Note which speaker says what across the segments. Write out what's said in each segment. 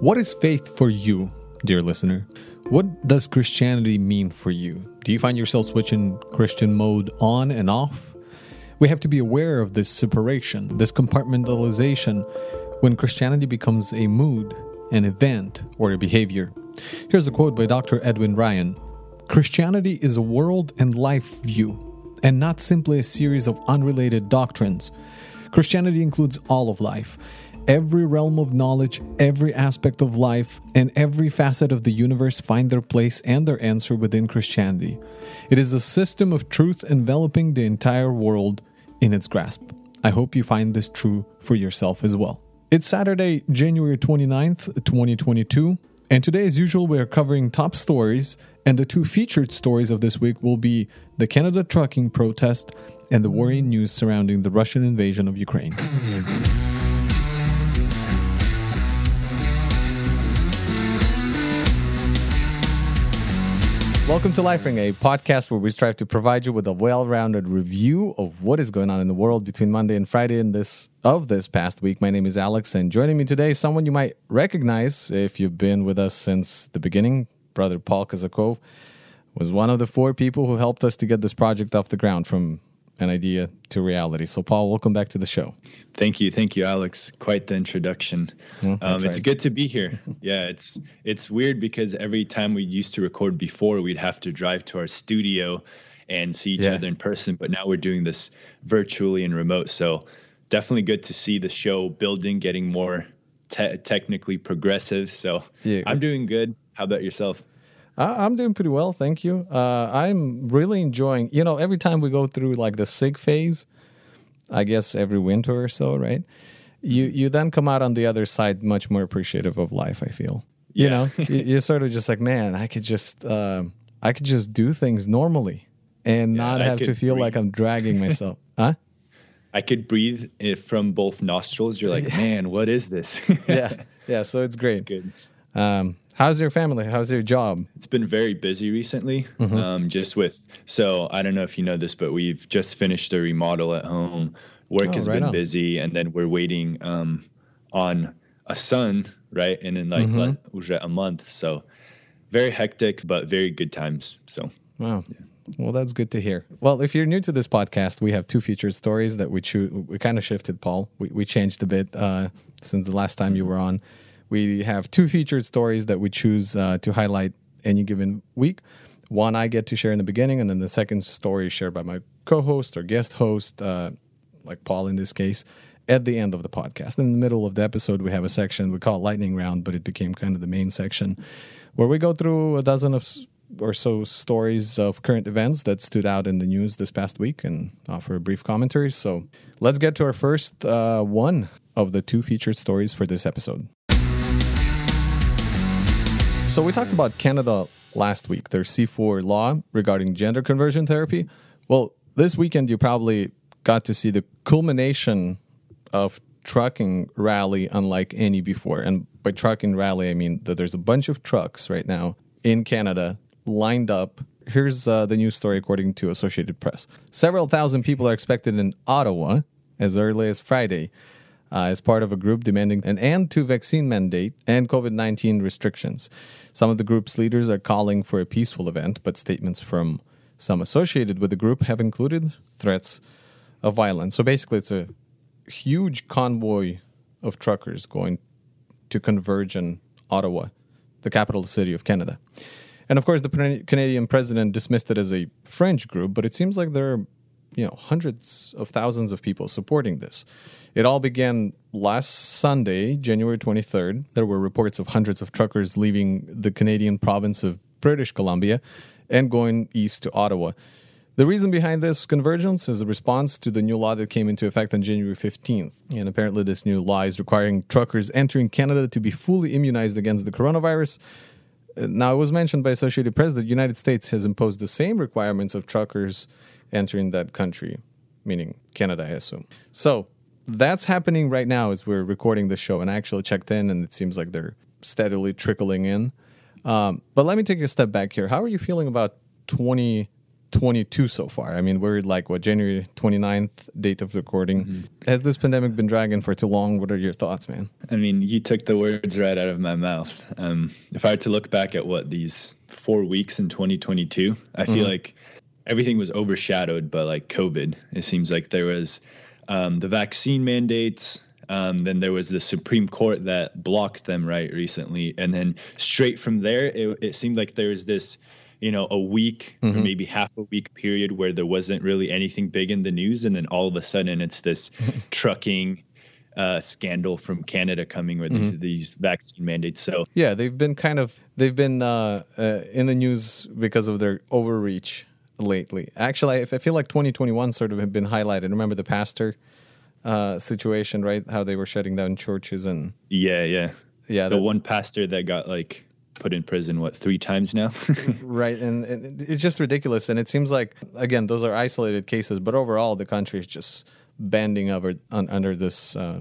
Speaker 1: What is faith for you, dear listener? What does Christianity mean for you? Do you find yourself switching Christian mode on and off? We have to be aware of this separation, this compartmentalization, when Christianity becomes a mood, an event, or a behavior. Here's a quote by Dr. Edwin Ryan Christianity is a world and life view, and not simply a series of unrelated doctrines. Christianity includes all of life every realm of knowledge, every aspect of life, and every facet of the universe find their place and their answer within Christianity. It is a system of truth enveloping the entire world in its grasp. I hope you find this true for yourself as well. It's Saturday, January 29th, 2022, and today, as usual, we are covering top stories, and the two featured stories of this week will be the Canada trucking protest and the worrying news surrounding the Russian invasion of Ukraine. Welcome to Lifering, a podcast where we strive to provide you with a well-rounded review of what is going on in the world between Monday and Friday in this of this past week. My name is Alex, and joining me today is someone you might recognize if you've been with us since the beginning. Brother Paul Kazakov was one of the four people who helped us to get this project off the ground from an idea to reality. So, Paul, welcome back to the show.
Speaker 2: Thank you, thank you, Alex. Quite the introduction. Um, it's good to be here. yeah, it's it's weird because every time we used to record before, we'd have to drive to our studio and see each yeah. other in person. But now we're doing this virtually and remote. So, definitely good to see the show building, getting more te- technically progressive. So, yeah. I'm doing good. How about yourself?
Speaker 1: I'm doing pretty well, thank you. Uh, I'm really enjoying. You know, every time we go through like the sick phase, I guess every winter or so, right? You you then come out on the other side much more appreciative of life. I feel. You yeah. know, you, are sort of just like, man, I could just uh, I could just do things normally and yeah, not have to feel breathe. like I'm dragging myself. huh?
Speaker 2: I could breathe it from both nostrils. You're like, man, what is this?
Speaker 1: yeah, yeah. So it's great. It's good. Um, How's your family? How's your job?
Speaker 2: It's been very busy recently. Mm-hmm. Um, just with so I don't know if you know this, but we've just finished a remodel at home. Work oh, has right been on. busy, and then we're waiting um, on a son, right? And in like mm-hmm. a month, so very hectic, but very good times. So
Speaker 1: wow. Yeah. Well, that's good to hear. Well, if you're new to this podcast, we have two featured stories that we choose. We kind of shifted, Paul. We, we changed a bit uh, since the last time you were on. We have two featured stories that we choose uh, to highlight any given week. One I get to share in the beginning, and then the second story is shared by my co host or guest host, uh, like Paul in this case, at the end of the podcast. In the middle of the episode, we have a section we call Lightning Round, but it became kind of the main section where we go through a dozen of or so stories of current events that stood out in the news this past week and offer a brief commentary. So let's get to our first uh, one of the two featured stories for this episode. So we talked about Canada last week, their C4 law regarding gender conversion therapy. Well, this weekend you probably got to see the culmination of trucking rally unlike any before. And by trucking rally, I mean that there's a bunch of trucks right now in Canada lined up. Here's uh, the news story according to Associated Press. Several thousand people are expected in Ottawa as early as Friday uh, as part of a group demanding an end to vaccine mandate and COVID 19 restrictions. Some of the group's leaders are calling for a peaceful event, but statements from some associated with the group have included threats of violence. So basically, it's a huge convoy of truckers going to converge in Ottawa, the capital city of Canada. And of course, the Canadian president dismissed it as a French group, but it seems like there are you know hundreds of thousands of people supporting this. It all began last Sunday, January 23rd. There were reports of hundreds of truckers leaving the Canadian province of British Columbia and going east to Ottawa. The reason behind this convergence is a response to the new law that came into effect on January 15th. And apparently, this new law is requiring truckers entering Canada to be fully immunized against the coronavirus. Now, it was mentioned by Associated Press that the United States has imposed the same requirements of truckers entering that country, meaning Canada, I assume. So, that's happening right now as we're recording the show, and I actually checked in, and it seems like they're steadily trickling in. Um, but let me take a step back here. How are you feeling about 2022 so far. I mean, we're like what January 29th date of recording. Mm-hmm. Has this pandemic been dragging for too long? What are your thoughts, man?
Speaker 2: I mean, you took the words right out of my mouth. Um, if I were to look back at what these four weeks in 2022, I feel mm-hmm. like everything was overshadowed by like COVID. It seems like there was um, the vaccine mandates. Um, then there was the Supreme Court that blocked them right recently, and then straight from there, it, it seemed like there was this you know a week mm-hmm. or maybe half a week period where there wasn't really anything big in the news and then all of a sudden it's this trucking uh, scandal from Canada coming with these, mm-hmm. these vaccine mandates. So
Speaker 1: yeah, they've been kind of they've been uh, uh, in the news because of their overreach lately. Actually, I, I feel like 2021 sort of have been highlighted. Remember the pastor uh, situation, right? How they were shutting down churches and
Speaker 2: yeah, yeah, yeah. The that, one pastor that got like put in prison what three times now
Speaker 1: right and, and, it's just ridiculous and it seems like again those are isolated cases but overall the country is just bending over un, under this uh,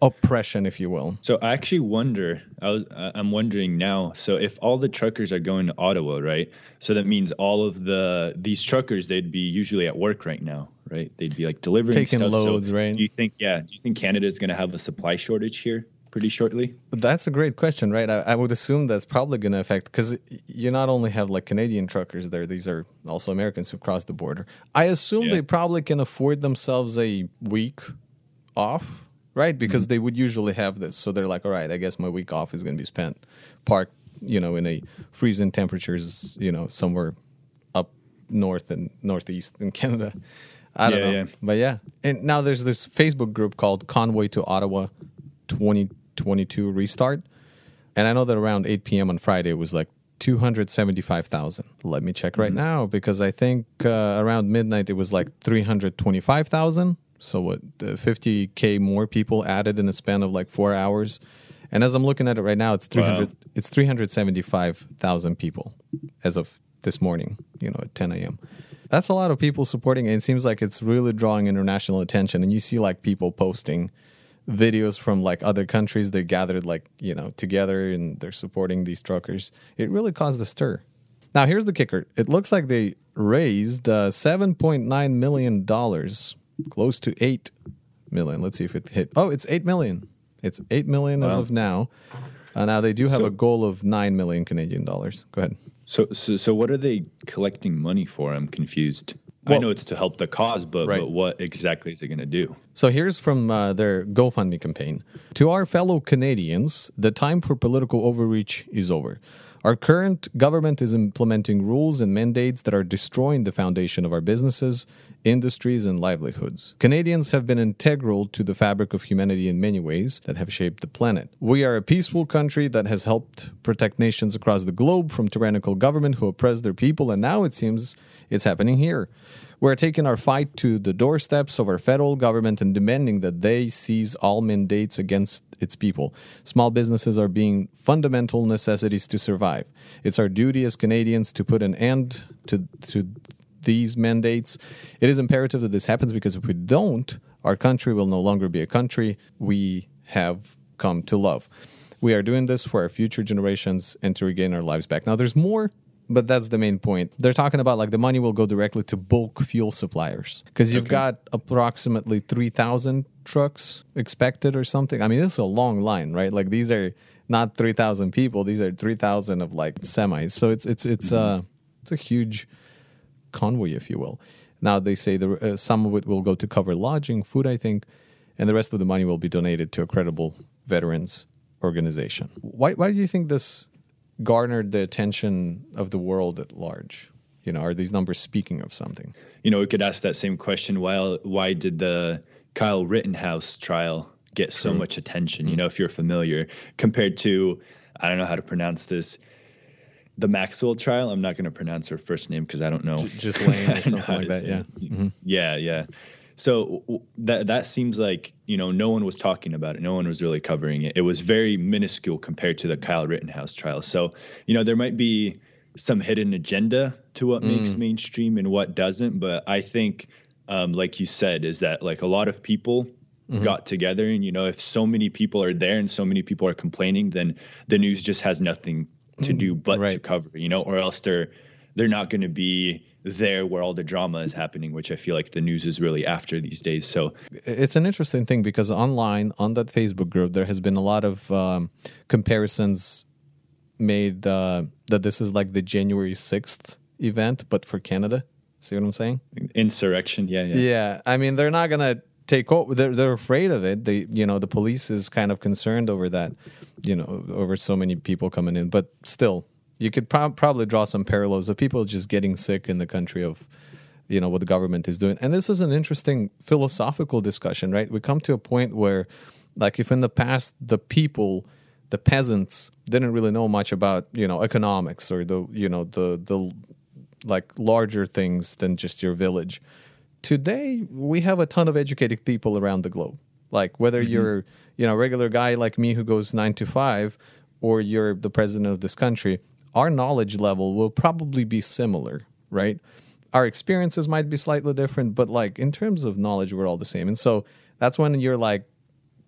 Speaker 1: oppression if you will.
Speaker 2: So i actually wonder i was i'm wondering now so if all the truckers are going to ottawa right? So that means all of the these truckers they'd be usually at work right now right? They'd be like delivering
Speaker 1: taking
Speaker 2: stuff.
Speaker 1: loads
Speaker 2: so
Speaker 1: right?
Speaker 2: do you think yeah do you think canada is going to have a supply shortage here pretty shortly?
Speaker 1: That's a great question, right? I, I would assume that's probably going to affect because you not only have like Canadian truckers there; these are also Americans who cross the border. I assume yeah. they probably can afford themselves a week off, right? Because mm-hmm. they would usually have this, so they're like, "All right, I guess my week off is going to be spent parked, you know, in a freezing temperatures, you know, somewhere up north and northeast in Canada." I don't yeah, know, yeah. but yeah. And now there's this Facebook group called Convoy to Ottawa 20 22 restart. And I know that around 8 p.m. on Friday it was like 275,000. Let me check right mm-hmm. now because I think uh, around midnight it was like 325,000. So what, 50k more people added in a span of like 4 hours. And as I'm looking at it right now it's 300 wow. it's 375,000 people as of this morning, you know, at 10 a.m. That's a lot of people supporting it. It seems like it's really drawing international attention and you see like people posting videos from like other countries. They gathered like you know together and they're supporting these truckers. It really caused a stir. Now here's the kicker. It looks like they raised uh, 7.9 million dollars close to 8 million. Let's see if it hit. Oh it's 8 million. It's 8 million wow. as of now. Uh, now they do have so, a goal of 9 million canadian dollars. Go ahead.
Speaker 2: So, so so what are they collecting money for? I'm confused well, I know it's to help the cause, but, right. but what exactly is it going to do?
Speaker 1: So here's from uh, their GoFundMe campaign. To our fellow Canadians, the time for political overreach is over. Our current government is implementing rules and mandates that are destroying the foundation of our businesses, industries, and livelihoods. Canadians have been integral to the fabric of humanity in many ways that have shaped the planet. We are a peaceful country that has helped protect nations across the globe from tyrannical government who oppress their people, and now it seems it's happening here. We're taking our fight to the doorsteps of our federal government and demanding that they seize all mandates against its people. Small businesses are being fundamental necessities to survive. It's our duty as Canadians to put an end to, to these mandates. It is imperative that this happens because if we don't, our country will no longer be a country we have come to love. We are doing this for our future generations and to regain our lives back. Now, there's more but that's the main point. They're talking about like the money will go directly to bulk fuel suppliers because you've okay. got approximately 3,000 trucks expected or something. I mean, this is a long line, right? Like these are not 3,000 people, these are 3,000 of like semis. So it's it's it's mm-hmm. uh it's a huge convoy if you will. Now they say the uh, some of it will go to cover lodging, food, I think, and the rest of the money will be donated to a credible veterans organization. Why why do you think this garnered the attention of the world at large? You know, are these numbers speaking of something?
Speaker 2: You know, we could ask that same question. Why why did the Kyle Rittenhouse trial get True. so much attention? Mm-hmm. You know, if you're familiar, compared to I don't know how to pronounce this. The Maxwell trial. I'm not going to pronounce her first name because I don't know.
Speaker 1: Just Lane or something like that. Yeah.
Speaker 2: Mm-hmm. Yeah. Yeah. So that that seems like you know no one was talking about it. No one was really covering it. It was very minuscule compared to the Kyle Rittenhouse trial. So you know there might be some hidden agenda to what mm. makes mainstream and what doesn't. But I think, um, like you said, is that like a lot of people Mm-hmm. got together and you know if so many people are there and so many people are complaining then the news just has nothing to mm, do but right. to cover you know or else they're they're not going to be there where all the drama is happening, which I feel like the news is really after these days. So
Speaker 1: it's an interesting thing because online on that Facebook group, there has been a lot of um, comparisons made uh, that this is like the January 6th event, but for Canada. See what I'm saying?
Speaker 2: Insurrection. Yeah. Yeah.
Speaker 1: Yeah. I mean, they're not going to take over. They're, they're afraid of it. They, you know, the police is kind of concerned over that, you know, over so many people coming in, but still, you could pro- probably draw some parallels of people just getting sick in the country of you know what the government is doing. And this is an interesting philosophical discussion right? We come to a point where like if in the past the people the peasants didn't really know much about you know economics or the you know the the like larger things than just your village today we have a ton of educated people around the globe. Like whether mm-hmm. you're you know a regular guy like me who goes 9 to 5 or you're the president of this country our knowledge level will probably be similar, right? Our experiences might be slightly different, but like in terms of knowledge, we're all the same. And so that's when you're like,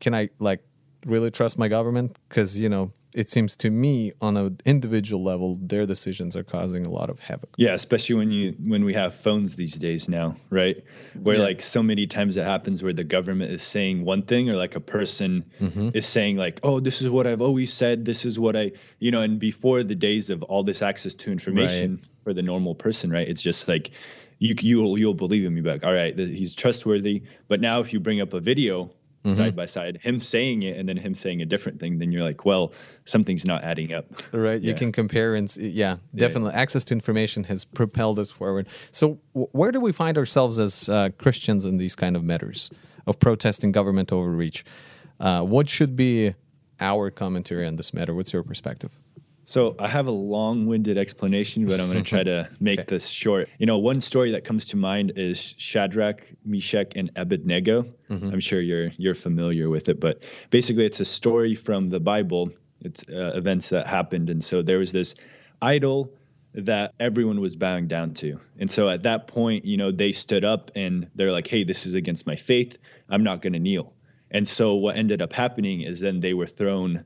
Speaker 1: can I like really trust my government? Because, you know, it seems to me on an individual level their decisions are causing a lot of havoc
Speaker 2: yeah especially when you when we have phones these days now right where yeah. like so many times it happens where the government is saying one thing or like a person mm-hmm. is saying like oh this is what i've always said this is what i you know and before the days of all this access to information right. for the normal person right it's just like you you'll you'll believe him you like all right he's trustworthy but now if you bring up a video mm-hmm. side by side, him saying it and then him saying a different thing, then you're like, well, something's not adding up.
Speaker 1: Right. Yeah. You can compare and see, yeah, definitely. Yeah. Access to information has propelled us forward. So, w- where do we find ourselves as uh, Christians in these kind of matters of protesting government overreach? Uh, what should be our commentary on this matter? What's your perspective?
Speaker 2: So I have a long-winded explanation, but I'm going to try to make okay. this short. You know, one story that comes to mind is Shadrach, Meshach, and Abednego. Mm-hmm. I'm sure you're you're familiar with it, but basically, it's a story from the Bible. It's uh, events that happened, and so there was this idol that everyone was bowing down to. And so at that point, you know, they stood up and they're like, "Hey, this is against my faith. I'm not going to kneel." And so what ended up happening is then they were thrown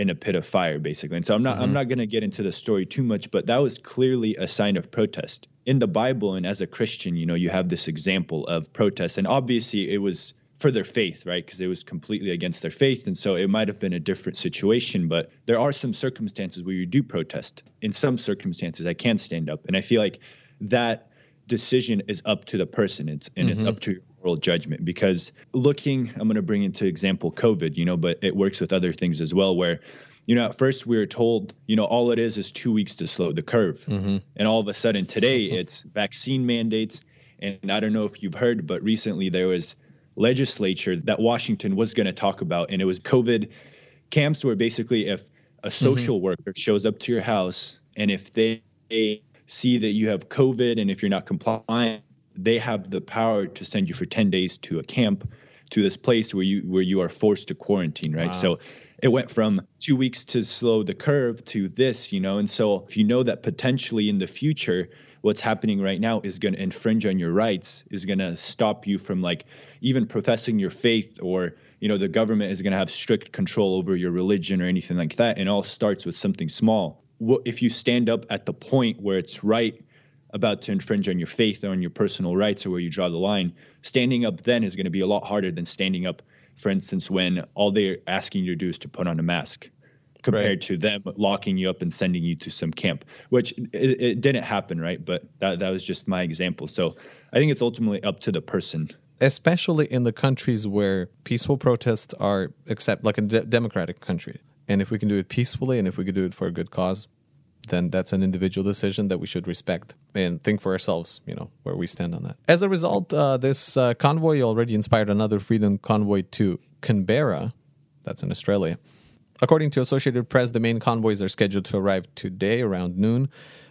Speaker 2: in a pit of fire basically. And so i'm not mm-hmm. i'm not going to get into the story too much but that was clearly a sign of protest. In the bible and as a christian you know you have this example of protest and obviously it was for their faith right? Because it was completely against their faith and so it might have been a different situation but there are some circumstances where you do protest. In some circumstances i can stand up and i feel like that decision is up to the person. It's and mm-hmm. it's up to moral judgment because looking i'm going to bring into example covid you know but it works with other things as well where you know at first we were told you know all it is is two weeks to slow the curve mm-hmm. and all of a sudden today it's vaccine mandates and i don't know if you've heard but recently there was legislature that washington was going to talk about and it was covid camps where basically if a mm-hmm. social mm-hmm. worker shows up to your house and if they see that you have covid and if you're not compliant they have the power to send you for 10 days to a camp to this place where you where you are forced to quarantine right? Wow. so it went from two weeks to slow the curve to this you know? And so if you know that potentially in the future what's happening right now is going to infringe on your rights is going to stop you from like even professing your faith or you know the government is going to have strict control over your religion or anything like that. And all starts with something small. If you stand up at the point where it's right about to infringe on your faith or on your personal rights or where you draw the line, standing up then is going to be a lot harder than standing up, for instance, when all they're asking you to do is to put on a mask compared right. to them locking you up and sending you to some camp, which it, it, didn't happen, right? But that, that was just my example. So I think it's ultimately up to the person.
Speaker 1: Especially in the countries where peaceful protests are accept, like a de- democratic country. And if we can do it peacefully and if we can do it for a good cause, then that's an individual decision that we should respect and think for ourselves, you know, where we stand on that. As a result, uh, this uh, convoy already inspired another Freedom Convoy to Canberra, that's in Australia. According to Associated Press, the main convoys are scheduled to arrive today around noon,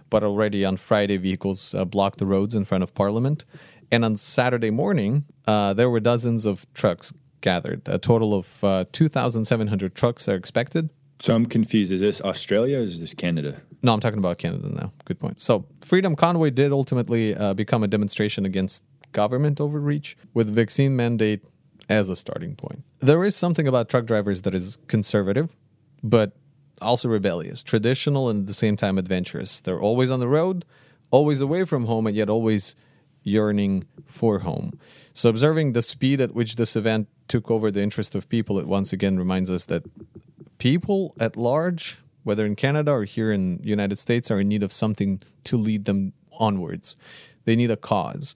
Speaker 1: but already on Friday, vehicles uh, blocked the roads in front of Parliament. And on Saturday morning, uh, there were dozens of trucks gathered. A total of uh, 2,700 trucks are expected
Speaker 2: so I'm confused. Is this Australia or is this Canada?
Speaker 1: No, I'm talking about Canada now. Good point. So Freedom Convoy did ultimately uh, become a demonstration against government overreach with vaccine mandate as a starting point. There is something about truck drivers that is conservative, but also rebellious, traditional, and at the same time adventurous. They're always on the road, always away from home and yet always yearning for home. So, observing the speed at which this event took over the interest of people, it once again reminds us that people at large, whether in Canada or here in the United States, are in need of something to lead them onwards. They need a cause,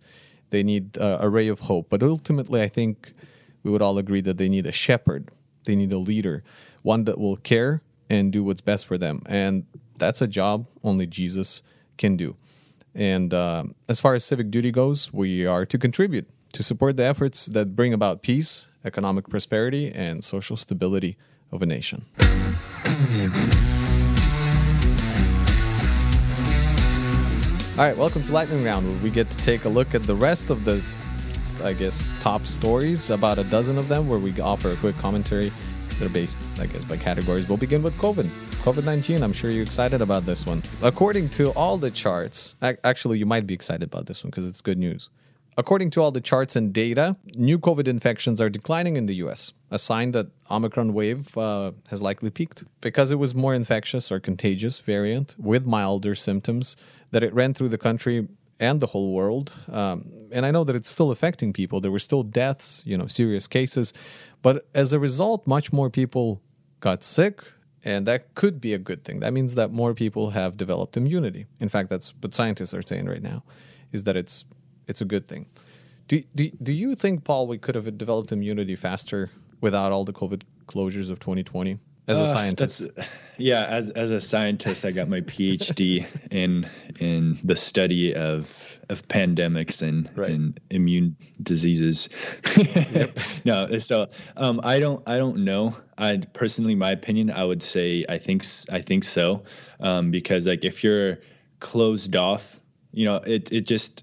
Speaker 1: they need a ray of hope. But ultimately, I think we would all agree that they need a shepherd, they need a leader, one that will care and do what's best for them. And that's a job only Jesus can do. And uh, as far as civic duty goes, we are to contribute to support the efforts that bring about peace, economic prosperity, and social stability of a nation. All right, welcome to Lightning Round, where we get to take a look at the rest of the, I guess, top stories, about a dozen of them, where we offer a quick commentary they're based, I guess, by categories. We'll begin with COVID. COVID 19, I'm sure you're excited about this one. According to all the charts, actually, you might be excited about this one because it's good news. According to all the charts and data, new COVID infections are declining in the US, a sign that Omicron wave uh, has likely peaked. Because it was more infectious or contagious variant with milder symptoms, that it ran through the country and the whole world. Um, and I know that it's still affecting people. There were still deaths, you know, serious cases. But as a result, much more people got sick, and that could be a good thing. That means that more people have developed immunity. In fact, that's what scientists are saying right now, is that it's it's a good thing. Do, do, do you think, Paul, we could have developed immunity faster without all the COVID closures of 2020 as a uh, scientist?
Speaker 2: yeah, as, as a scientist, I got my PhD in in the study of of pandemics and, right. and immune diseases. no, so um, I don't I don't know. I personally, my opinion, I would say I think I think so um, because like if you're closed off, you know, it it just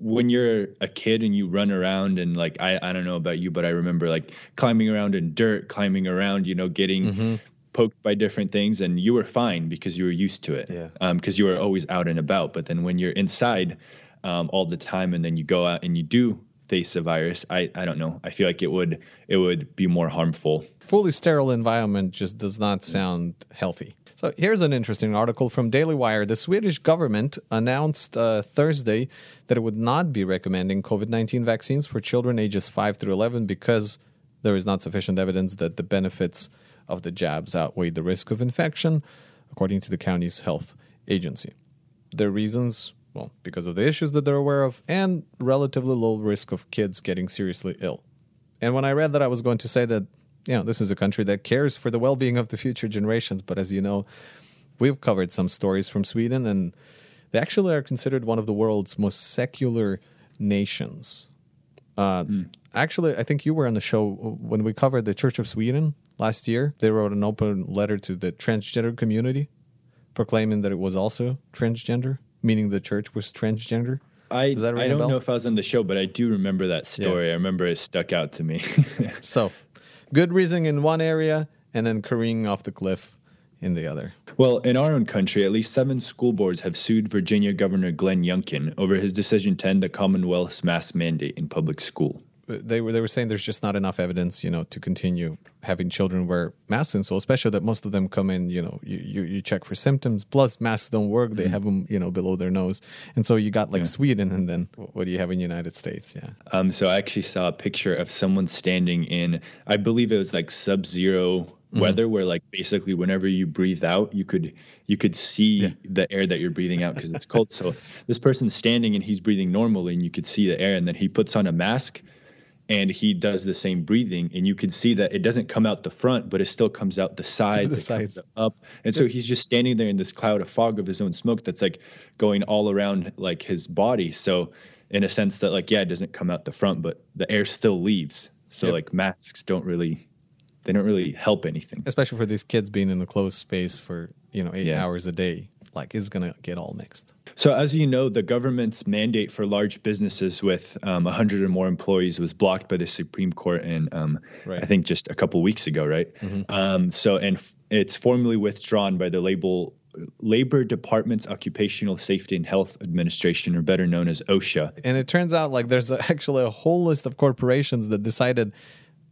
Speaker 2: when you're a kid and you run around and like I, I don't know about you but i remember like climbing around in dirt climbing around you know getting mm-hmm. poked by different things and you were fine because you were used to it yeah. because um, you were always out and about. But then when you're inside um, all the time and then you go out and you do face a virus i i don't know. I feel like it would it would be more harmful.
Speaker 1: Fully sterile environment just does not sound healthy so here's an interesting article from Daily Wire. The Swedish government announced uh, Thursday that it would not be recommending COVID 19 vaccines for children ages 5 through 11 because there is not sufficient evidence that the benefits of the jabs outweigh the risk of infection, according to the county's health agency. Their reasons well, because of the issues that they're aware of and relatively low risk of kids getting seriously ill. And when I read that, I was going to say that you know, this is a country that cares for the well being of the future generations. But as you know, we've covered some stories from Sweden, and they actually are considered one of the world's most secular nations. Uh, mm. Actually, I think you were on the show when we covered the Church of Sweden last year. They wrote an open letter to the transgender community, proclaiming that it was also transgender, meaning the church was transgender.
Speaker 2: I, I don't know if I was on the show, but I do remember that story. Yeah. I remember it stuck out to me.
Speaker 1: so good reasoning in one area and then careening off the cliff in the other.
Speaker 2: Well, in our own country, at least seven school boards have sued Virginia Governor Glenn Youngkin over his decision to end the Commonwealth's mask mandate in public school
Speaker 1: they were they were saying there's just not enough evidence, you know, to continue having children wear masks and so especially that most of them come in, you know, you, you, you check for symptoms. Plus, masks don't work; they mm-hmm. have them, you know, below their nose. And so you got like yeah. Sweden, and then what do you have in the United States? Yeah.
Speaker 2: Um. So I actually saw a picture of someone standing in, I believe it was like sub-zero mm-hmm. weather, where like basically whenever you breathe out, you could you could see yeah. the air that you're breathing out because it's cold. so this person's standing and he's breathing normally, and you could see the air, and then he puts on a mask and he does the same breathing and you can see that it doesn't come out the front but it still comes out the sides, the sides. up and so he's just standing there in this cloud of fog of his own smoke that's like going all around like his body so in a sense that like yeah it doesn't come out the front but the air still leaves so yep. like masks don't really they don't really help anything
Speaker 1: especially for these kids being in a closed space for you know eight yeah. hours a day like is gonna get all mixed
Speaker 2: so, as you know, the government's mandate for large businesses with um, 100 or more employees was blocked by the Supreme Court, and um, right. I think just a couple weeks ago, right? Mm-hmm. Um, so, and f- it's formally withdrawn by the label Labor Department's Occupational Safety and Health Administration, or better known as OSHA.
Speaker 1: And it turns out like there's actually a whole list of corporations that decided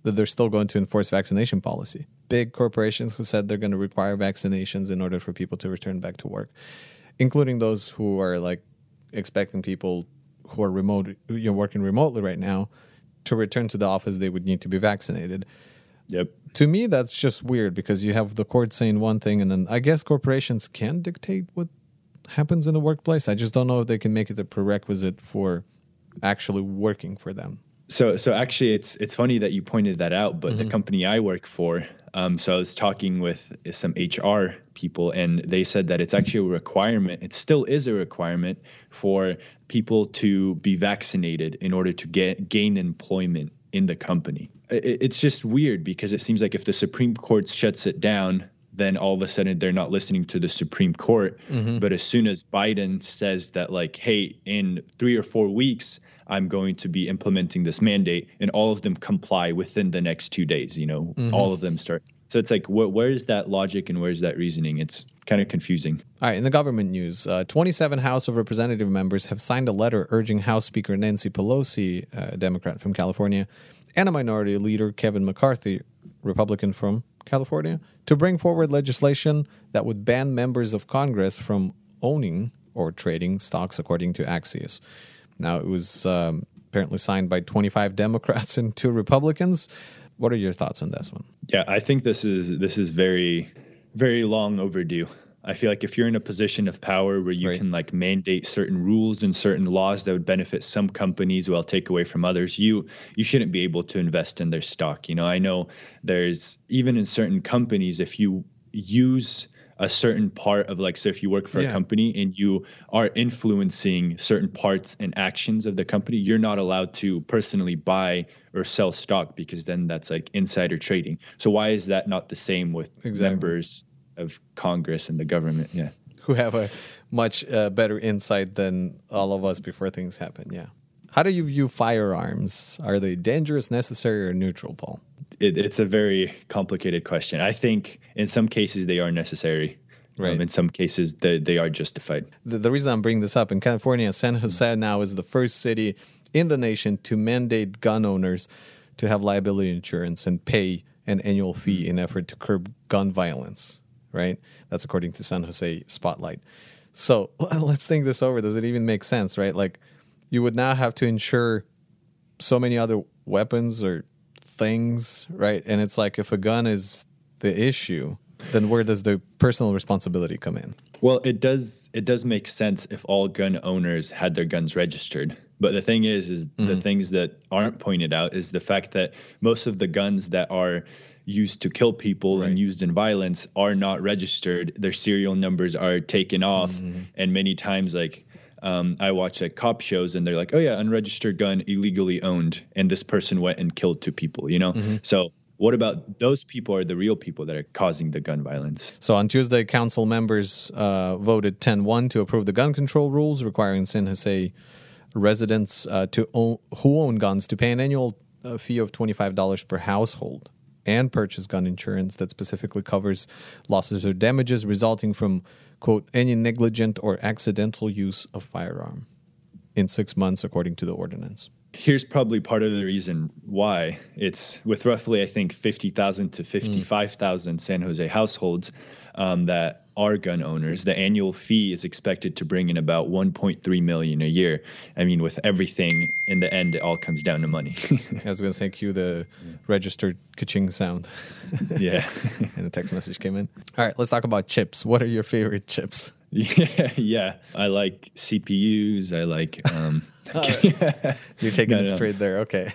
Speaker 1: that they're still going to enforce vaccination policy. Big corporations who said they're going to require vaccinations in order for people to return back to work including those who are like expecting people who are remote, you know, working remotely right now, to return to the office, they would need to be vaccinated.
Speaker 2: Yep.
Speaker 1: To me, that's just weird because you have the court saying one thing, and then I guess corporations can dictate what happens in the workplace. I just don't know if they can make it a prerequisite for actually working for them.
Speaker 2: So, so actually, it's it's funny that you pointed that out. But mm-hmm. the company I work for, um, so I was talking with some HR people, and they said that it's actually a requirement. It still is a requirement for people to be vaccinated in order to get gain employment in the company. It, it's just weird because it seems like if the Supreme Court shuts it down, then all of a sudden they're not listening to the Supreme Court. Mm-hmm. But as soon as Biden says that, like, hey, in three or four weeks, I'm going to be implementing this mandate, and all of them comply within the next two days. You know, mm-hmm. all of them start. So it's like, wh- where's that logic and where's that reasoning? It's kind of confusing.
Speaker 1: All right, in the government news, uh, 27 House of Representative members have signed a letter urging House Speaker Nancy Pelosi, uh, a Democrat from California, and a minority leader Kevin McCarthy, Republican from California, to bring forward legislation that would ban members of Congress from owning or trading stocks, according to Axios. Now, it was um, apparently signed by 25 Democrats and two Republicans. What are your thoughts on this one?
Speaker 2: Yeah, I think this is this is very very long overdue. I feel like if you're in a position of power where you right. can like mandate certain rules and certain laws that would benefit some companies while take away from others, you you shouldn't be able to invest in their stock. You know, I know there's even in certain companies if you use a certain part of like so if you work for yeah. a company and you are influencing certain parts and actions of the company you're not allowed to personally buy or sell stock because then that's like insider trading. So why is that not the same with exactly. members of congress and the government? Yeah.
Speaker 1: Who have a much uh, better insight than all of us before things happen. Yeah. How do you view firearms? Are they dangerous necessary or neutral paul
Speaker 2: it, it's a very complicated question. I think in some cases they are necessary. Um, right. Um, in some cases, they, they are justified.
Speaker 1: The, the, reason I'm bringing this up in California, San Jose now is the first city in the nation to mandate gun owners to have liability insurance and pay an annual fee in effort to curb gun violence. Right. That's according to San Jose Spotlight. So let's think this over. Does it even make sense? Right. Like you would now have to insure so many other weapons or things, right? And it's like if a gun is the issue, then where does the personal responsibility come in?
Speaker 2: Well, it does it does make sense if all gun owners had their guns registered. But the thing is is mm-hmm. the things that aren't pointed out is the fact that most of the guns that are used to kill people right. and used in violence are not registered. Their serial numbers are taken off mm-hmm. and many times like um, I watch like cop shows and they're like, oh yeah, unregistered gun illegally owned, and this person went and killed two people. You know, mm-hmm. so what about those people are the real people that are causing the gun violence?
Speaker 1: So on Tuesday, council members uh, voted 10-1 to approve the gun control rules requiring San Jose residents uh, to own, who own guns to pay an annual uh, fee of $25 per household and purchase gun insurance that specifically covers losses or damages resulting from quote, any negligent or accidental use of firearm in six months, according to the ordinance.
Speaker 2: Here's probably part of the reason why it's with roughly, I think, 50,000 to 55,000 mm. San Jose households um, that are gun owners. The annual fee is expected to bring in about 1.3 million a year. I mean, with everything in the end, it all comes down to money.
Speaker 1: I was going to say, cue the registered ka-ching sound.
Speaker 2: yeah.
Speaker 1: and the text message came in. All right, let's talk about chips. What are your favorite chips?
Speaker 2: Yeah, yeah. I like CPUs. I like. Um,
Speaker 1: You're taking no, it straight no. there. Okay.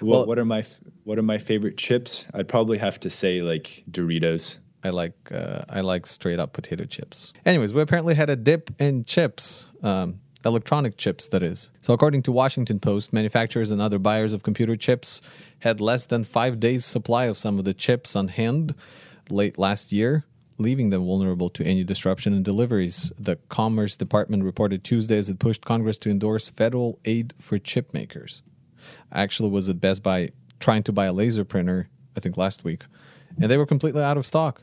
Speaker 2: well, well, what are my what are my favorite chips? I'd probably have to say like Doritos.
Speaker 1: I like uh, I like straight up potato chips. Anyways, we apparently had a dip in chips, um, electronic chips, that is. So, according to Washington Post, manufacturers and other buyers of computer chips had less than five days' supply of some of the chips on hand late last year, leaving them vulnerable to any disruption in deliveries. The Commerce Department reported Tuesday as it pushed Congress to endorse federal aid for chip makers. I actually was at Best Buy trying to buy a laser printer, I think last week, and they were completely out of stock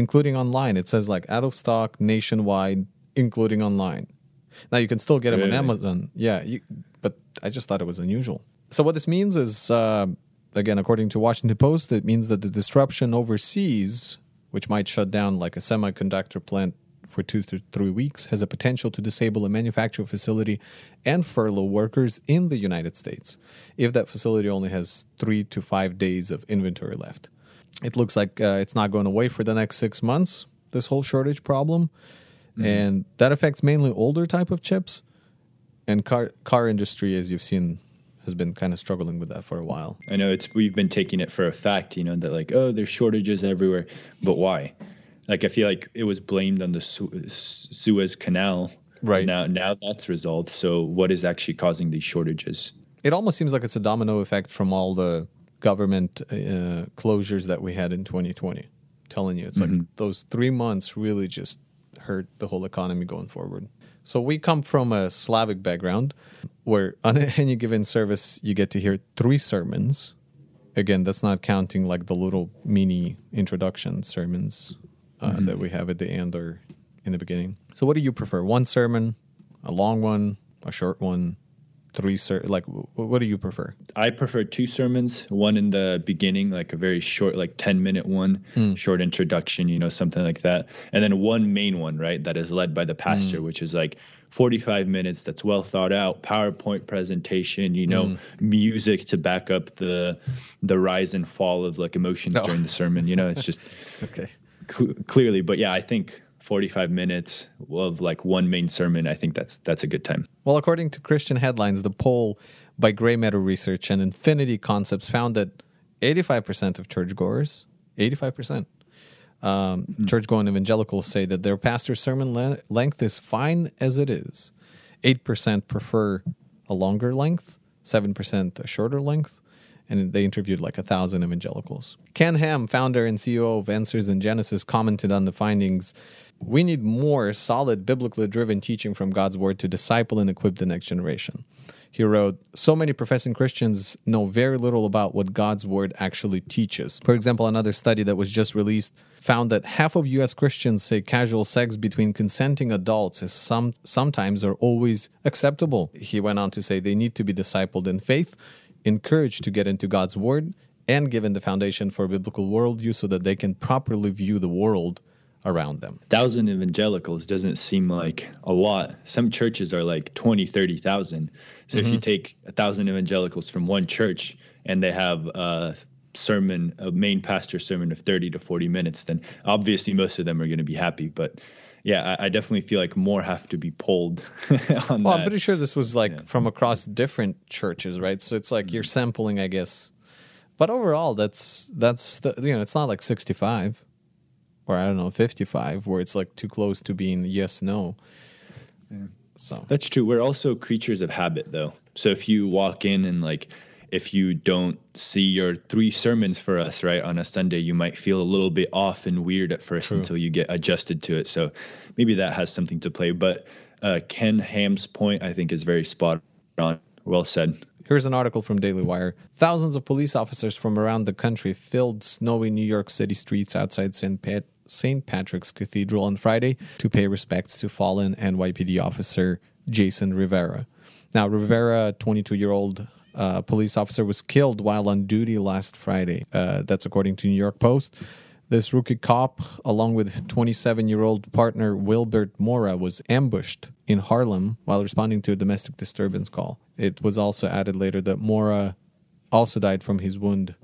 Speaker 1: including online. It says like out of stock nationwide, including online. Now you can still get them really? on Amazon. Yeah, you, but I just thought it was unusual. So what this means is, uh, again, according to Washington Post, it means that the disruption overseas, which might shut down like a semiconductor plant for two to three weeks has a potential to disable a manufacturing facility and furlough workers in the United States if that facility only has three to five days of inventory left. It looks like uh, it's not going away for the next six months, this whole shortage problem. Mm-hmm. And that affects mainly older type of chips. And car, car industry, as you've seen, has been kind of struggling with that for a while.
Speaker 2: I know it's we've been taking it for a fact, you know, that like oh, there's shortages everywhere, but why? Like I feel like it was blamed on the Su- Suez Canal.
Speaker 1: Right
Speaker 2: now, now that's resolved. So what is actually causing these shortages?
Speaker 1: It almost seems like it's a domino effect from all the government uh, closures that we had in 2020. telling you, it's mm-hmm. like those three months really just hurt the whole economy going forward. So we come from a Slavic background where on any given service you get to hear three sermons. Again, that's not counting like the little mini introduction sermons uh, mm-hmm. that we have at the end or in the beginning. So, what do you prefer? One sermon, a long one, a short one, three ser- like what do you prefer
Speaker 2: i prefer two sermons one in the beginning like a very short like 10 minute one mm. short introduction you know something like that and then one main one right that is led by the pastor mm. which is like 45 minutes that's well thought out powerpoint presentation you know mm. music to back up the the rise and fall of like emotions during the sermon you know it's just
Speaker 1: okay
Speaker 2: cl- clearly but yeah i think 45 minutes of like one main sermon i think that's that's a good time
Speaker 1: well according to christian headlines the poll by gray matter research and infinity concepts found that 85% of churchgoers 85% um, mm-hmm. church going evangelicals say that their pastor's sermon le- length is fine as it is. 8% prefer a longer length, 7% a shorter length, and they interviewed like a thousand evangelicals. Ken Ham, founder and CEO of Answers in Genesis, commented on the findings. We need more solid, biblically driven teaching from God's Word to disciple and equip the next generation. He wrote, So many professing Christians know very little about what God's word actually teaches. For example, another study that was just released found that half of US Christians say casual sex between consenting adults is some sometimes or always acceptable. He went on to say they need to be discipled in faith, encouraged to get into God's word, and given the foundation for a biblical worldview so that they can properly view the world around them.
Speaker 2: Thousand evangelicals doesn't seem like a lot. Some churches are like 20, 30,000. So mm-hmm. if you mm-hmm. take a thousand evangelicals from one church and they have a sermon, a main pastor sermon of 30 to 40 minutes, then obviously most of them are going to be happy. But yeah, I, I, definitely feel like more have to be pulled on
Speaker 1: well,
Speaker 2: that.
Speaker 1: I'm pretty sure this was like yeah. from across different churches, right? So it's like mm-hmm. you're sampling, I guess. But overall, that's that's the, you know, it's not like 65 or I don't know 55 where it's like too close to being yes no.
Speaker 2: Yeah. So that's true. We're also creatures of habit, though. So if you walk in and like if you don't see your three sermons for us right on a sunday you might feel a little bit off and weird at first True. until you get adjusted to it so maybe that has something to play but uh, ken ham's point i think is very spot on well said
Speaker 1: Here's an article from Daily Wire. Thousands of police officers from around the country filled snowy New York City streets outside St. Pat- St. Patrick's Cathedral on Friday to pay respects to fallen NYPD officer Jason Rivera. Now, Rivera, 22 year old uh, police officer, was killed while on duty last Friday. Uh, that's according to New York Post. This rookie cop, along with 27 year old partner Wilbert Mora, was ambushed in Harlem while responding to a domestic disturbance call. It was also added later that Mora also died from his wound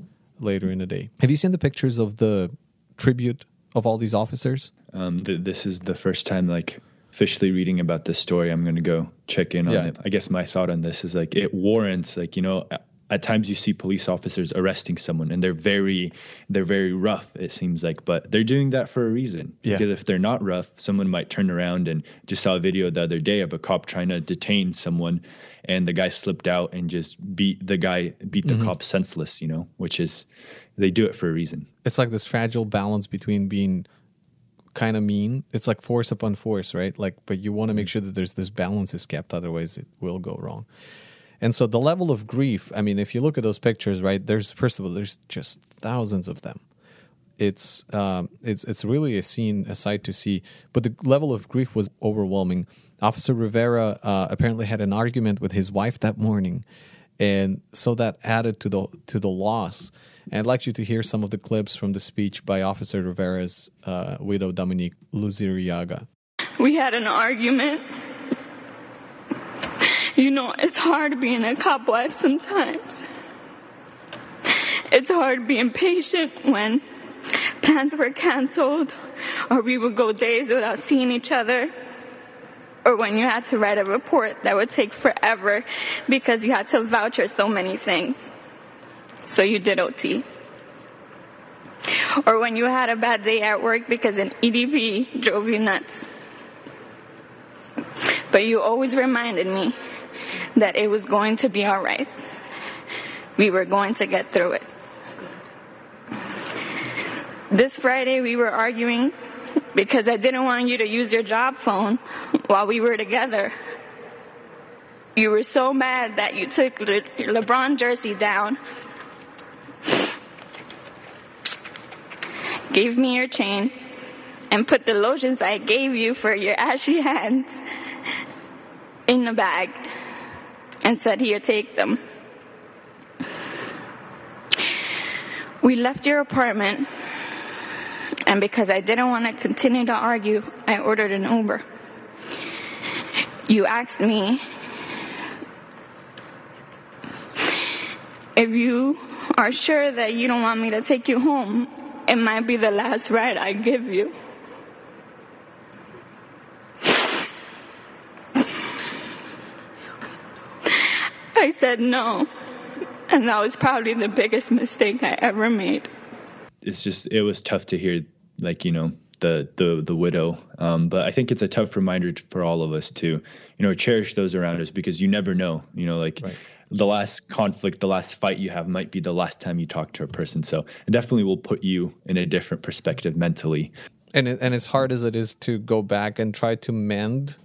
Speaker 1: later in the day. Have you seen the pictures of the tribute of all these officers?
Speaker 2: Um, th- this is the first time, like, officially reading about this story. I'm going to go check in on yeah. it. I guess my thought on this is like, it warrants, like, you know, at times you see police officers arresting someone and they're very they're very rough it seems like but they're doing that for a reason yeah. because if they're not rough someone might turn around and just saw a video the other day of a cop trying to detain someone and the guy slipped out and just beat the guy beat the mm-hmm. cop senseless you know which is they do it for a reason
Speaker 1: it's like this fragile balance between being kind of mean it's like force upon force right like but you want to make mm. sure that there's this balance is kept otherwise it will go wrong and so the level of grief, I mean, if you look at those pictures, right, there's first of all, there's just thousands of them. It's um, it's it's really a scene, a sight to see. But the level of grief was overwhelming. Officer Rivera uh, apparently had an argument with his wife that morning, and so that added to the to the loss. And I'd like you to hear some of the clips from the speech by Officer Rivera's uh, widow, Dominique Luzuriaga.
Speaker 3: We had an argument. You know, it's hard being a cop wife sometimes. It's hard being patient when plans were canceled or we would go days without seeing each other or when you had to write a report that would take forever because you had to voucher so many things. So you did OT. Or when you had a bad day at work because an EDP drove you nuts. But you always reminded me that it was going to be all right. We were going to get through it. This Friday, we were arguing because I didn't want you to use your job phone while we were together. You were so mad that you took Le- LeBron jersey down, gave me your chain, and put the lotions I gave you for your ashy hands in the bag and said, Here, take them. We left your apartment, and because I didn't want to continue to argue, I ordered an Uber. You asked me if you are sure that you don't want me to take you home, it might be the last ride I give you. I said no. And that was probably the biggest mistake I ever made.
Speaker 2: It's just, it was tough to hear, like, you know, the the the widow. Um, but I think it's a tough reminder for all of us to, you know, cherish those around us because you never know. You know, like right. The last conflict, the last fight you have might be the last time you talk to a person. So it definitely will put you in a different perspective mentally.
Speaker 1: And and as hard as it is to go back and try to mend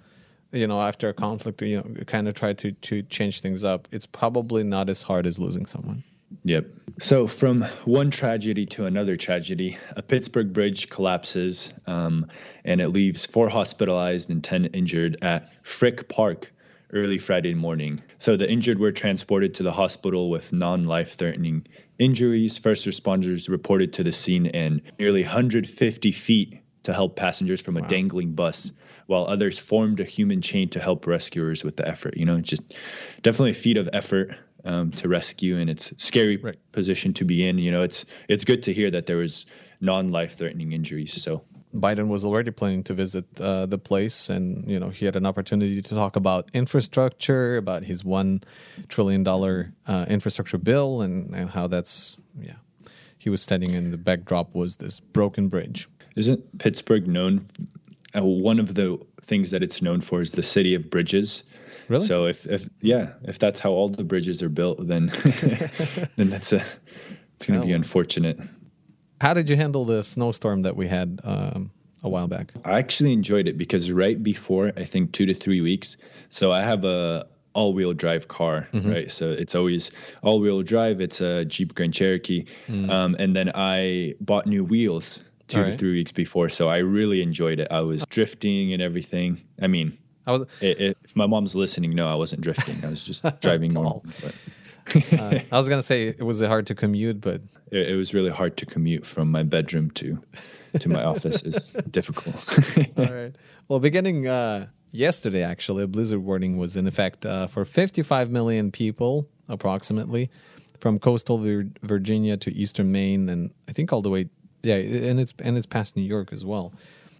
Speaker 1: you know after a conflict you know kind of try to to change things up it's probably not as hard as losing someone
Speaker 2: yep so from one tragedy to another tragedy a pittsburgh bridge collapses um, and it leaves four hospitalized and 10 injured at frick park early friday morning so the injured were transported to the hospital with non-life threatening injuries first responders reported to the scene and nearly 150 feet to help passengers from a wow. dangling bus while others formed a human chain to help rescuers with the effort. You know, it's just definitely a feat of effort um, to rescue, and it's scary right. position to be in. You know, it's it's good to hear that there was non-life threatening injuries. So
Speaker 1: Biden was already planning to visit uh, the place, and you know he had an opportunity to talk about infrastructure, about his one trillion dollar uh, infrastructure bill, and, and how that's yeah. He was standing, and the backdrop was this broken bridge.
Speaker 2: Isn't Pittsburgh known uh, one of the things that it's known for is the city of bridges. Really? So if, if yeah, if that's how all the bridges are built, then then that's a it's going to be unfortunate.
Speaker 1: How did you handle the snowstorm that we had um, a while back?
Speaker 2: I actually enjoyed it because right before I think two to three weeks. So I have a all-wheel drive car, mm-hmm. right? So it's always all-wheel drive. It's a Jeep Grand Cherokee, mm. um, and then I bought new wheels two to three weeks before, so I really enjoyed it. I was drifting and everything. I mean, I was. if my mom's listening, no, I wasn't drifting. I was just driving normal.
Speaker 1: uh, I was gonna say it was hard to commute, but
Speaker 2: it, it, was really hard to commute from my bedroom to to my office. is difficult.
Speaker 1: All right. Well, beginning uh, yesterday, actually, a blizzard warning was in effect uh, for 55 million people, approximately, from coastal Vir- Virginia to eastern Maine, and I think all the way yeah, and it's and it's past New York as well,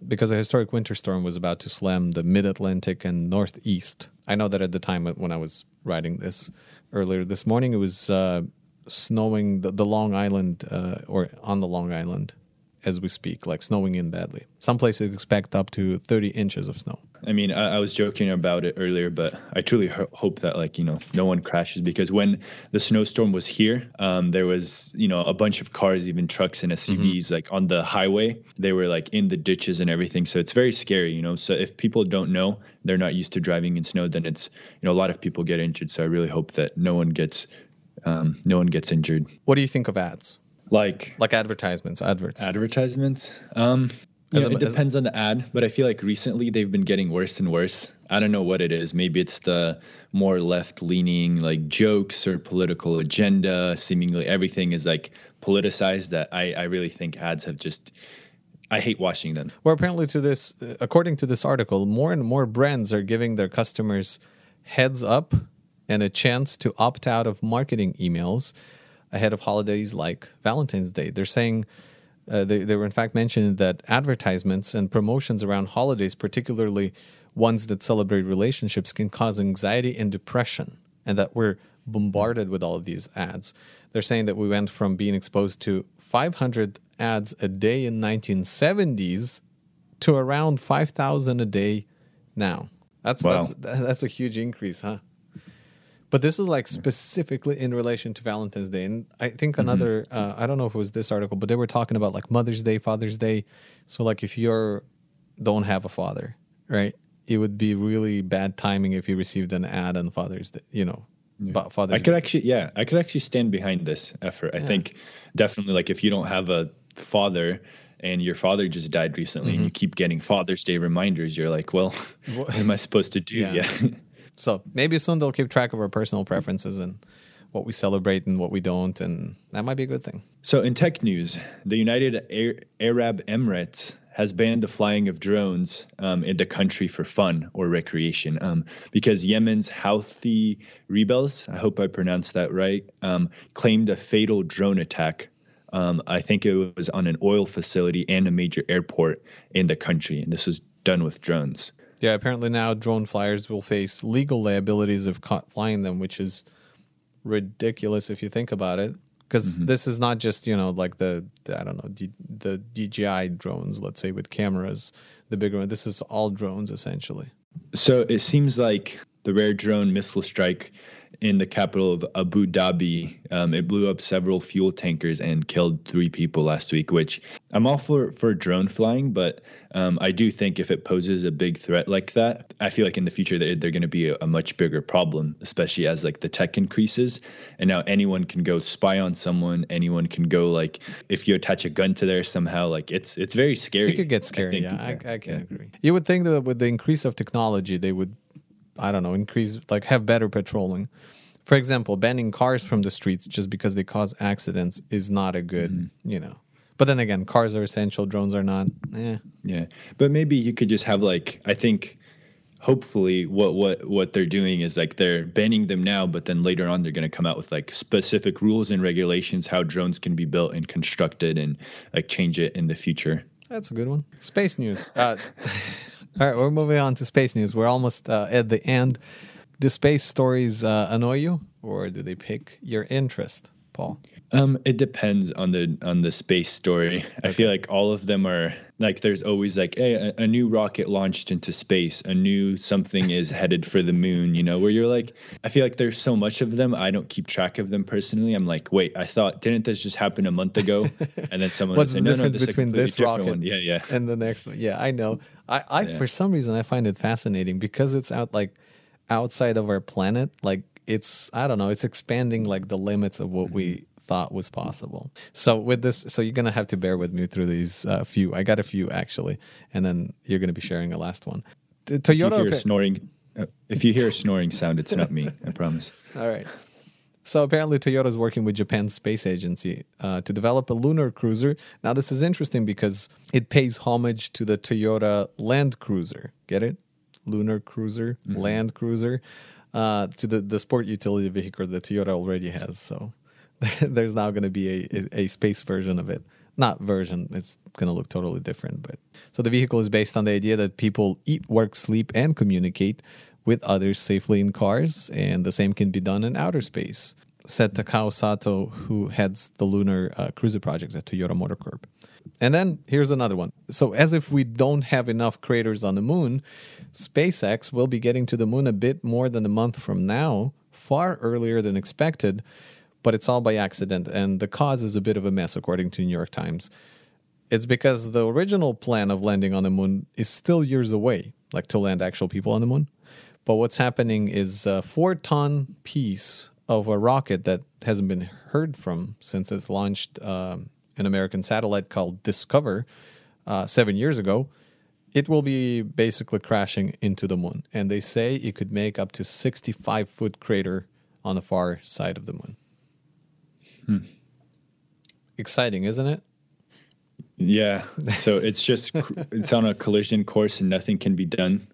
Speaker 1: because a historic winter storm was about to slam the Mid Atlantic and Northeast. I know that at the time when I was writing this earlier this morning, it was uh, snowing the, the Long Island uh, or on the Long Island as we speak, like snowing in badly. Some places expect up to 30 inches of snow.
Speaker 2: I mean, I, I was joking about it earlier, but I truly ho- hope that like you know no one crashes because when the snowstorm was here, um, there was you know a bunch of cars, even trucks and SUVs, mm-hmm. like on the highway. They were like in the ditches and everything, so it's very scary, you know. So if people don't know, they're not used to driving in snow, then it's you know a lot of people get injured. So I really hope that no one gets um, no one gets injured.
Speaker 1: What do you think of ads?
Speaker 2: Like
Speaker 1: like advertisements, adverts.
Speaker 2: Advertisements. Um, yeah, it depends on the ad, but I feel like recently they've been getting worse and worse. I don't know what it is. Maybe it's the more left leaning like jokes or political agenda. Seemingly everything is like politicized that I, I really think ads have just I hate washing them.
Speaker 1: Well, apparently, to this, according to this article, more and more brands are giving their customers heads up and a chance to opt out of marketing emails ahead of holidays like Valentine's Day. They're saying uh, they, they were in fact mentioning that advertisements and promotions around holidays, particularly ones that celebrate relationships, can cause anxiety and depression, and that we're bombarded with all of these ads. They're saying that we went from being exposed to 500 ads a day in 1970s to around 5,000 a day now. That's wow. that's that's a huge increase, huh? But this is like specifically in relation to Valentine's Day, and I think mm-hmm. another mm-hmm. uh, I don't know if it was this article, but they were talking about like Mother's Day, Father's Day. So like if you're don't have a father, right? It would be really bad timing if you received an ad on Father's Day, you know,
Speaker 2: yeah. Father's I could Day. actually, yeah, I could actually stand behind this effort. I yeah. think definitely like if you don't have a father and your father just died recently mm-hmm. and you keep getting Father's Day reminders, you're like, well, what am I supposed to do? Yeah. yeah.
Speaker 1: So maybe soon they'll keep track of our personal preferences and what we celebrate and what we don't, and that might be a good thing.
Speaker 2: So, in tech news, the United Arab Emirates has banned the flying of drones um, in the country for fun or recreation um, because Yemen's Houthi rebels, I hope I pronounced that right, um, claimed a fatal drone attack um, I think it was on an oil facility and a major airport in the country, and this was done with drones.
Speaker 1: Yeah, apparently now drone flyers will face legal liabilities of caught flying them, which is ridiculous if you think about it. Because mm-hmm. this is not just you know like the, the I don't know D, the DJI drones, let's say with cameras, the bigger one. This is all drones essentially.
Speaker 2: So it seems like the rare drone missile strike in the capital of Abu Dhabi. Um, it blew up several fuel tankers and killed three people last week. Which I'm all for for drone flying, but um, I do think if it poses a big threat like that, I feel like in the future they're, they're going to be a, a, much bigger problem, especially as like the tech increases. And now anyone can go spy on someone. Anyone can go like if you attach a gun to there somehow, like it's it's very scary.
Speaker 1: It could get scary. I think, yeah, I, I can yeah. agree. You would think that with the increase of technology, they would I don't know, increase like have better patrolling. For example, banning cars from the streets just because they cause accidents is not a good, mm-hmm. you know. But then again, cars are essential, drones are not. Yeah.
Speaker 2: Yeah, but maybe you could just have like I think hopefully what what what they're doing is like they're banning them now but then later on they're going to come out with like specific rules and regulations how drones can be built and constructed and like change it in the future
Speaker 1: that's a good one space news uh, All right, we're moving on to space news. We're almost uh, at the end. Do space stories uh, annoy you, or do they pick your interest, Paul?
Speaker 2: Um, it depends on the on the space story. Okay. I feel like all of them are like there's always like hey, a, a, new rocket launched into space, a new something is headed for the moon. You know, where you're like, I feel like there's so much of them. I don't keep track of them personally. I'm like, wait, I thought didn't this just happen a month ago? And then someone
Speaker 1: what's the difference no, no, this between this rocket
Speaker 2: one. yeah, yeah,
Speaker 1: and the next one? Yeah, I know. I, I yeah. for some reason I find it fascinating because it's out like outside of our planet. Like it's I don't know. It's expanding like the limits of what we thought was possible. So with this, so you're gonna have to bear with me through these uh, few. I got a few actually, and then you're gonna be sharing a last one.
Speaker 2: T- Toyota. If you hear snoring, uh, if you hear a snoring sound, it's not me. I promise.
Speaker 1: All right. So apparently, Toyota is working with Japan's space agency uh, to develop a lunar cruiser. Now, this is interesting because it pays homage to the Toyota Land Cruiser. Get it? Lunar Cruiser, mm-hmm. Land Cruiser, uh, to the the sport utility vehicle that Toyota already has. So there's now going to be a, a, space version of it. Not version, it's going to look totally different. But so the vehicle is based on the idea that people eat, work, sleep, and communicate with others safely in cars, and the same can be done in outer space. Said Takao Sato, who heads the Lunar uh, Cruiser project at Toyota Motor Corp. And then here's another one. So, as if we don't have enough craters on the moon, SpaceX will be getting to the moon a bit more than a month from now, far earlier than expected, but it's all by accident, and the cause is a bit of a mess, according to New York Times. It's because the original plan of landing on the moon is still years away, like to land actual people on the moon. But what's happening is a four ton piece of a rocket that hasn't been heard from since it's launched um, an American satellite called DSCOVR uh, seven years ago. It will be basically crashing into the moon, and they say it could make up to 65 foot crater on the far side of the moon. Hmm. Exciting, isn't it?
Speaker 2: Yeah. So it's just it's on a collision course and nothing can be done.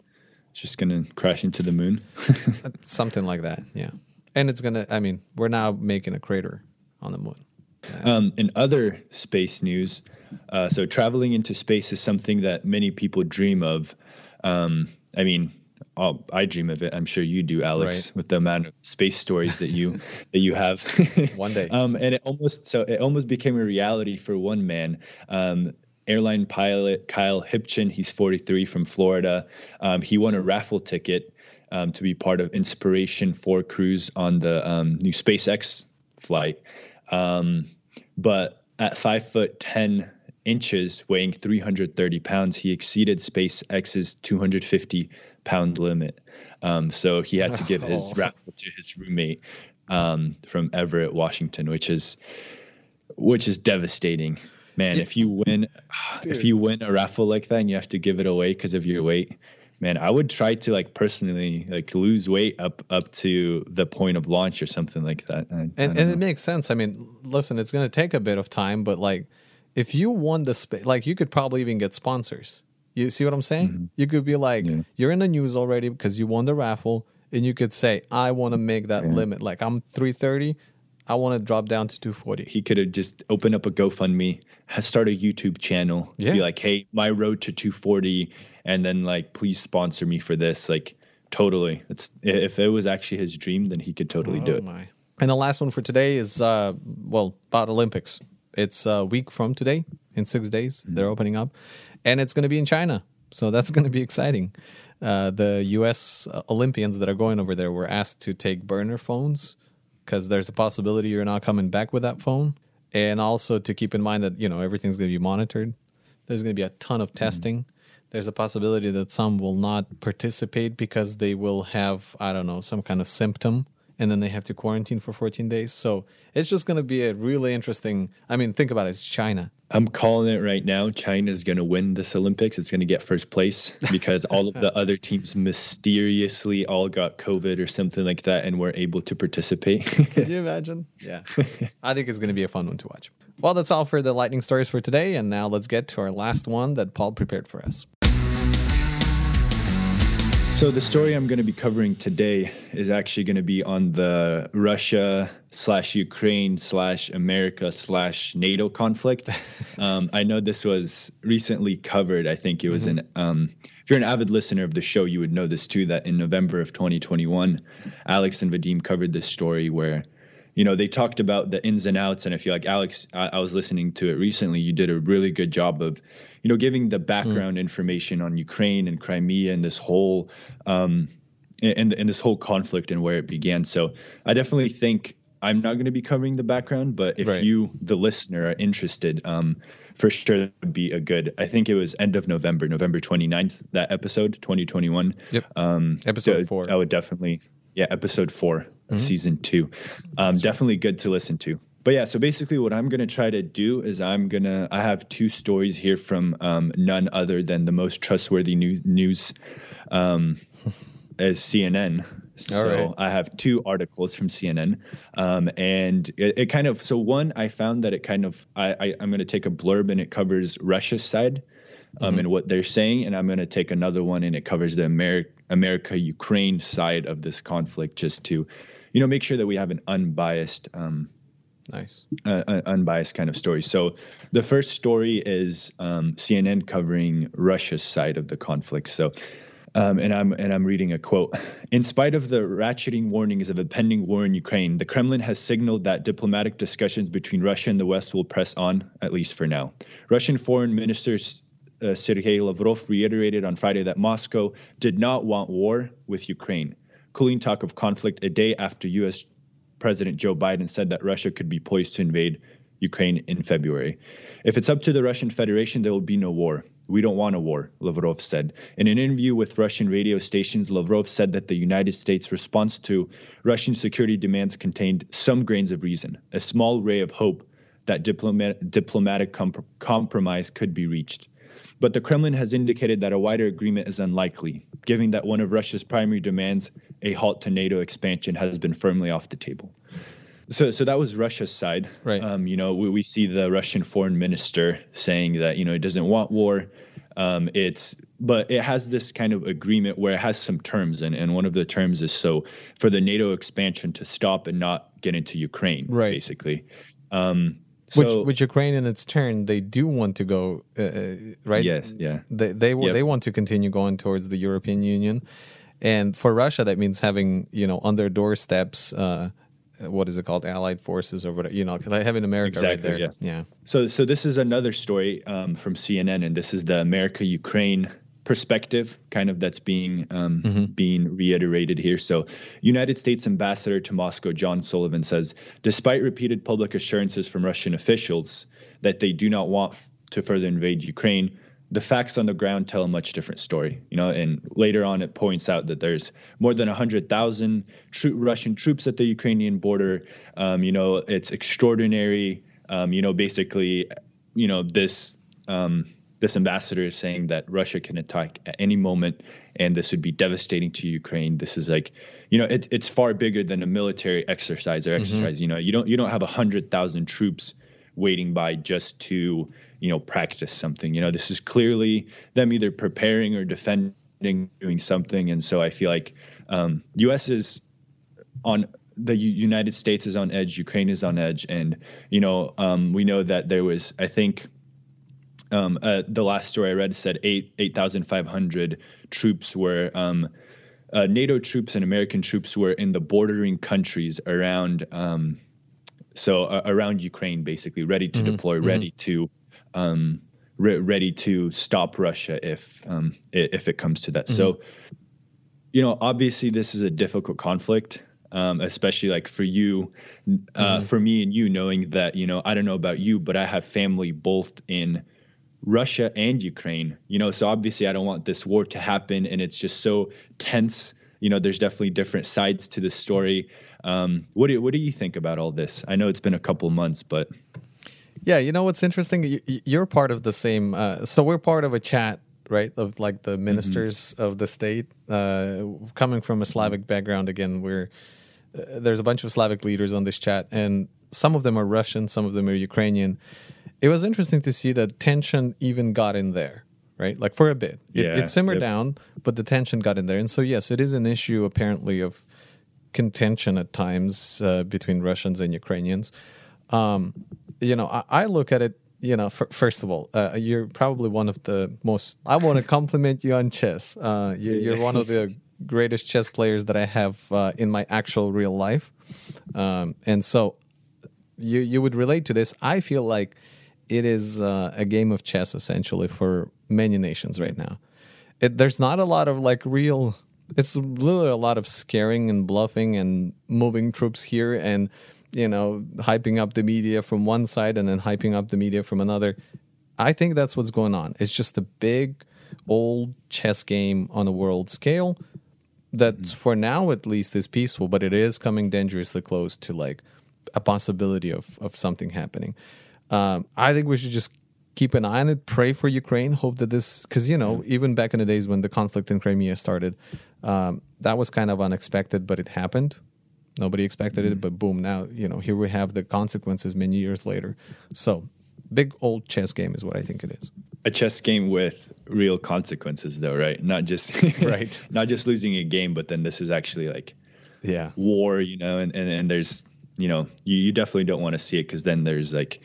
Speaker 2: It's just gonna crash into the moon.
Speaker 1: Something like that. Yeah. And it's gonna. I mean, we're now making a crater on the moon.
Speaker 2: Um, in other space news, uh, so traveling into space is something that many people dream of. Um, I mean, I'll, i dream of it. I'm sure you do, Alex, right. with the amount of space stories that you that you have.
Speaker 1: one day,
Speaker 2: um, and it almost so it almost became a reality for one man. Um, airline pilot Kyle Hipchen, he's 43 from Florida. Um, he won a raffle ticket um, to be part of Inspiration 4 cruise on the um, new SpaceX flight. Um, but at five foot 10 inches, weighing 330 pounds, he exceeded SpaceX's 250 pound limit. Um, so he had to give his oh. raffle to his roommate um, from Everett, Washington, which is which is devastating. Man, if you win, Dude. if you win a raffle like that and you have to give it away because of your weight, man, I would try to like personally like lose weight up up to the point of launch or something like that. I,
Speaker 1: and I and it makes sense. I mean, listen, it's going to take a bit of time, but like if you won the space, like you could probably even get sponsors. You see what I'm saying? Mm-hmm. You could be like, yeah. you're in the news already because you won the raffle, and you could say, I want to make that yeah. limit. Like I'm 330. I want to drop down to 240.
Speaker 2: He could have just opened up a GoFundMe, start a YouTube channel, yeah. be like, hey, my road to 240 and then like please sponsor me for this like totally it's if it was actually his dream then he could totally oh do it my.
Speaker 1: and the last one for today is uh well about olympics it's a week from today in six days mm-hmm. they're opening up and it's going to be in china so that's going to be exciting uh, the us olympians that are going over there were asked to take burner phones because there's a possibility you're not coming back with that phone. And also to keep in mind that you know everything's going to be monitored. There's going to be a ton of mm-hmm. testing. Mm-hmm there's a possibility that some will not participate because they will have i don't know some kind of symptom and then they have to quarantine for 14 days. So it's just going to be a really interesting i mean think about it it's china
Speaker 2: i'm calling it right now china's going to win this olympics. It's going to get first place because all of the other teams mysteriously all got covid or something like that and were able to participate.
Speaker 1: Can you imagine? Yeah. I think it's going to be a fun one to watch. Well that's all for the lightning stories for today and now let's get to our last one that paul prepared for us
Speaker 2: so the story I'm going to be covering today is actually going to be on the Russia slash Ukraine slash America slash NATO conflict. Um, I know this was recently covered. I think it was mm-hmm. an. Um, if you're an avid listener of the show, you would know this too. That in November of 2021, Alex and Vadim covered this story where you know they talked about the ins and outs and i feel like alex I, I, was listening to it recently. You did a really good job of you know giving the background mm. information on ukraine and crimea and this whole um and, and this whole conflict and where it began. So i definitely think i'm not going to be covering the background but if right. you the listener are interested um for sure that would be a good i think it was end of november november 29th that episode 2021
Speaker 1: yep. Um episode so four.
Speaker 2: I would definitely yeah episode 4 mm-hmm. season two. Um, definitely good to listen to. But yeah, so basically, what I'm going to try to do is I'm going to, I have two stories here from um, none other than the most trustworthy new, news um, as CNN. So right. I have two articles from CNN, um, and it, it, kind of so one I found that it kind of I, I am going to take a blurb and it covers Russia's side, um, mm-hmm. and what they're saying, and I'm going to take another one and it covers the America America Ukraine side of this conflict, just to you know, make sure that we have an unbiased, um,
Speaker 1: nice,
Speaker 2: uh, uh, unbiased kind of story. So the first story is um, CNN covering Russia's side of the conflict. So. Um, and I'm and I'm reading a quote. In spite of the ratcheting warnings of a pending war in Ukraine, the Kremlin has signaled that diplomatic discussions between Russia and the West will press on, at least for now. Russian Foreign Minister uh, Sergei Lavrov reiterated on Friday that Moscow did not want war with Ukraine cooling talk of conflict a day after U.S. President Joe Biden said that Russia could be poised to invade Ukraine in February. If it's up to the Russian Federation, there will be no war. We don't want a war, Lavrov said. In an interview with Russian radio stations, Lavrov said that the United States' response to Russian security demands contained some grains of reason, a small ray of hope that diplomat- diplomatic compromise could be reached. But the Kremlin has indicated that a wider agreement is unlikely, given that one of Russia's primary demands, a halt to NATO expansion, has been firmly off the table. So, so that was Russia's side,
Speaker 1: right?
Speaker 2: Um, you know, we, we see the Russian foreign minister saying that you know it doesn't want war. Um, it's but it has this kind of agreement where it has some terms, and, and one of the terms is so for the NATO expansion to stop and not get into Ukraine,
Speaker 1: right?
Speaker 2: Basically, um,
Speaker 1: so, which, which Ukraine in its turn they do want to go, uh, uh right?
Speaker 2: Yes, yeah.
Speaker 1: They they yep. they want to continue going towards the European Union, and for Russia that means having you know on their doorsteps. Uh, what is it called allied forces or whatever you know they have in america
Speaker 2: exactly,
Speaker 1: right there
Speaker 2: yeah. yeah so so this is another story um, from cnn and this is the america ukraine perspective kind of that's being um, mm-hmm. being reiterated here so united states ambassador to moscow john sullivan says despite repeated public assurances from russian officials that they do not want f- to further invade ukraine the facts on the ground tell a much different story, you know. And later on, it points out that there's more than hundred thousand tro- Russian troops at the Ukrainian border. Um, you know, it's extraordinary. Um, you know, basically, you know this um, this ambassador is saying that Russia can attack at any moment, and this would be devastating to Ukraine. This is like, you know, it, it's far bigger than a military exercise or mm-hmm. exercise. Mm-hmm. You know, you don't you don't have a hundred thousand troops waiting by just to you know practice something you know this is clearly them either preparing or defending doing something and so i feel like um, us is on the united states is on edge ukraine is on edge and you know um, we know that there was i think um, uh, the last story i read said 8 8500 troops were um, uh, nato troops and american troops were in the bordering countries around um, so uh, around Ukraine, basically ready to mm-hmm. deploy, mm-hmm. ready to um, re- ready to stop Russia if um, if it comes to that. Mm-hmm. So, you know, obviously this is a difficult conflict, um, especially like for you, uh, mm-hmm. for me and you, knowing that you know I don't know about you, but I have family both in Russia and Ukraine. You know, so obviously I don't want this war to happen, and it's just so tense. You know, there's definitely different sides to the story. Um, what do what do you think about all this? I know it's been a couple months, but
Speaker 1: yeah, you know what's interesting? You're part of the same. Uh, so we're part of a chat, right? Of like the ministers mm-hmm. of the state, uh, coming from a Slavic background. Again, we're uh, there's a bunch of Slavic leaders on this chat, and some of them are Russian, some of them are Ukrainian. It was interesting to see that tension even got in there, right? Like for a bit, it, yeah, it simmered yep. down, but the tension got in there, and so yes, it is an issue apparently of contention at times uh, between Russians and Ukrainians. Um, you know, I, I, look at it. You know, f- first of all, uh, you're probably one of the most. I want to compliment you on chess. Uh, you, are one of the greatest chess players that I have uh, in my actual real life, um, and so you you would relate to this. I feel like it is uh, a game of chess essentially for many nations right now. It, there's not a lot of like real it's literally a lot of scaring and bluffing and moving troops here and you know hyping up the media from one side and then hyping up the media from another. I think that's what's going on. It's just a big old chess game on a world scale that mm-hmm. for now at least is peaceful, but it is coming dangerously close to like a possibility of of something happening. Um, I think we should just keep an eye on it, pray for Ukraine, hope that this, because, you know, even back in the days when the conflict in Crimea started, um, that was kind of unexpected, but it happened. Nobody expected mm-hmm. it, but boom, now, you know, here we have the consequences many years later. So, big old chess game is what I think it is.
Speaker 2: A chess game with real consequences, though, right? Not just
Speaker 1: right,
Speaker 2: not just losing a game, but then this is actually like,
Speaker 1: yeah,
Speaker 2: war, you know, and and, and there's, you know, you, you definitely don't want to see it because then there's like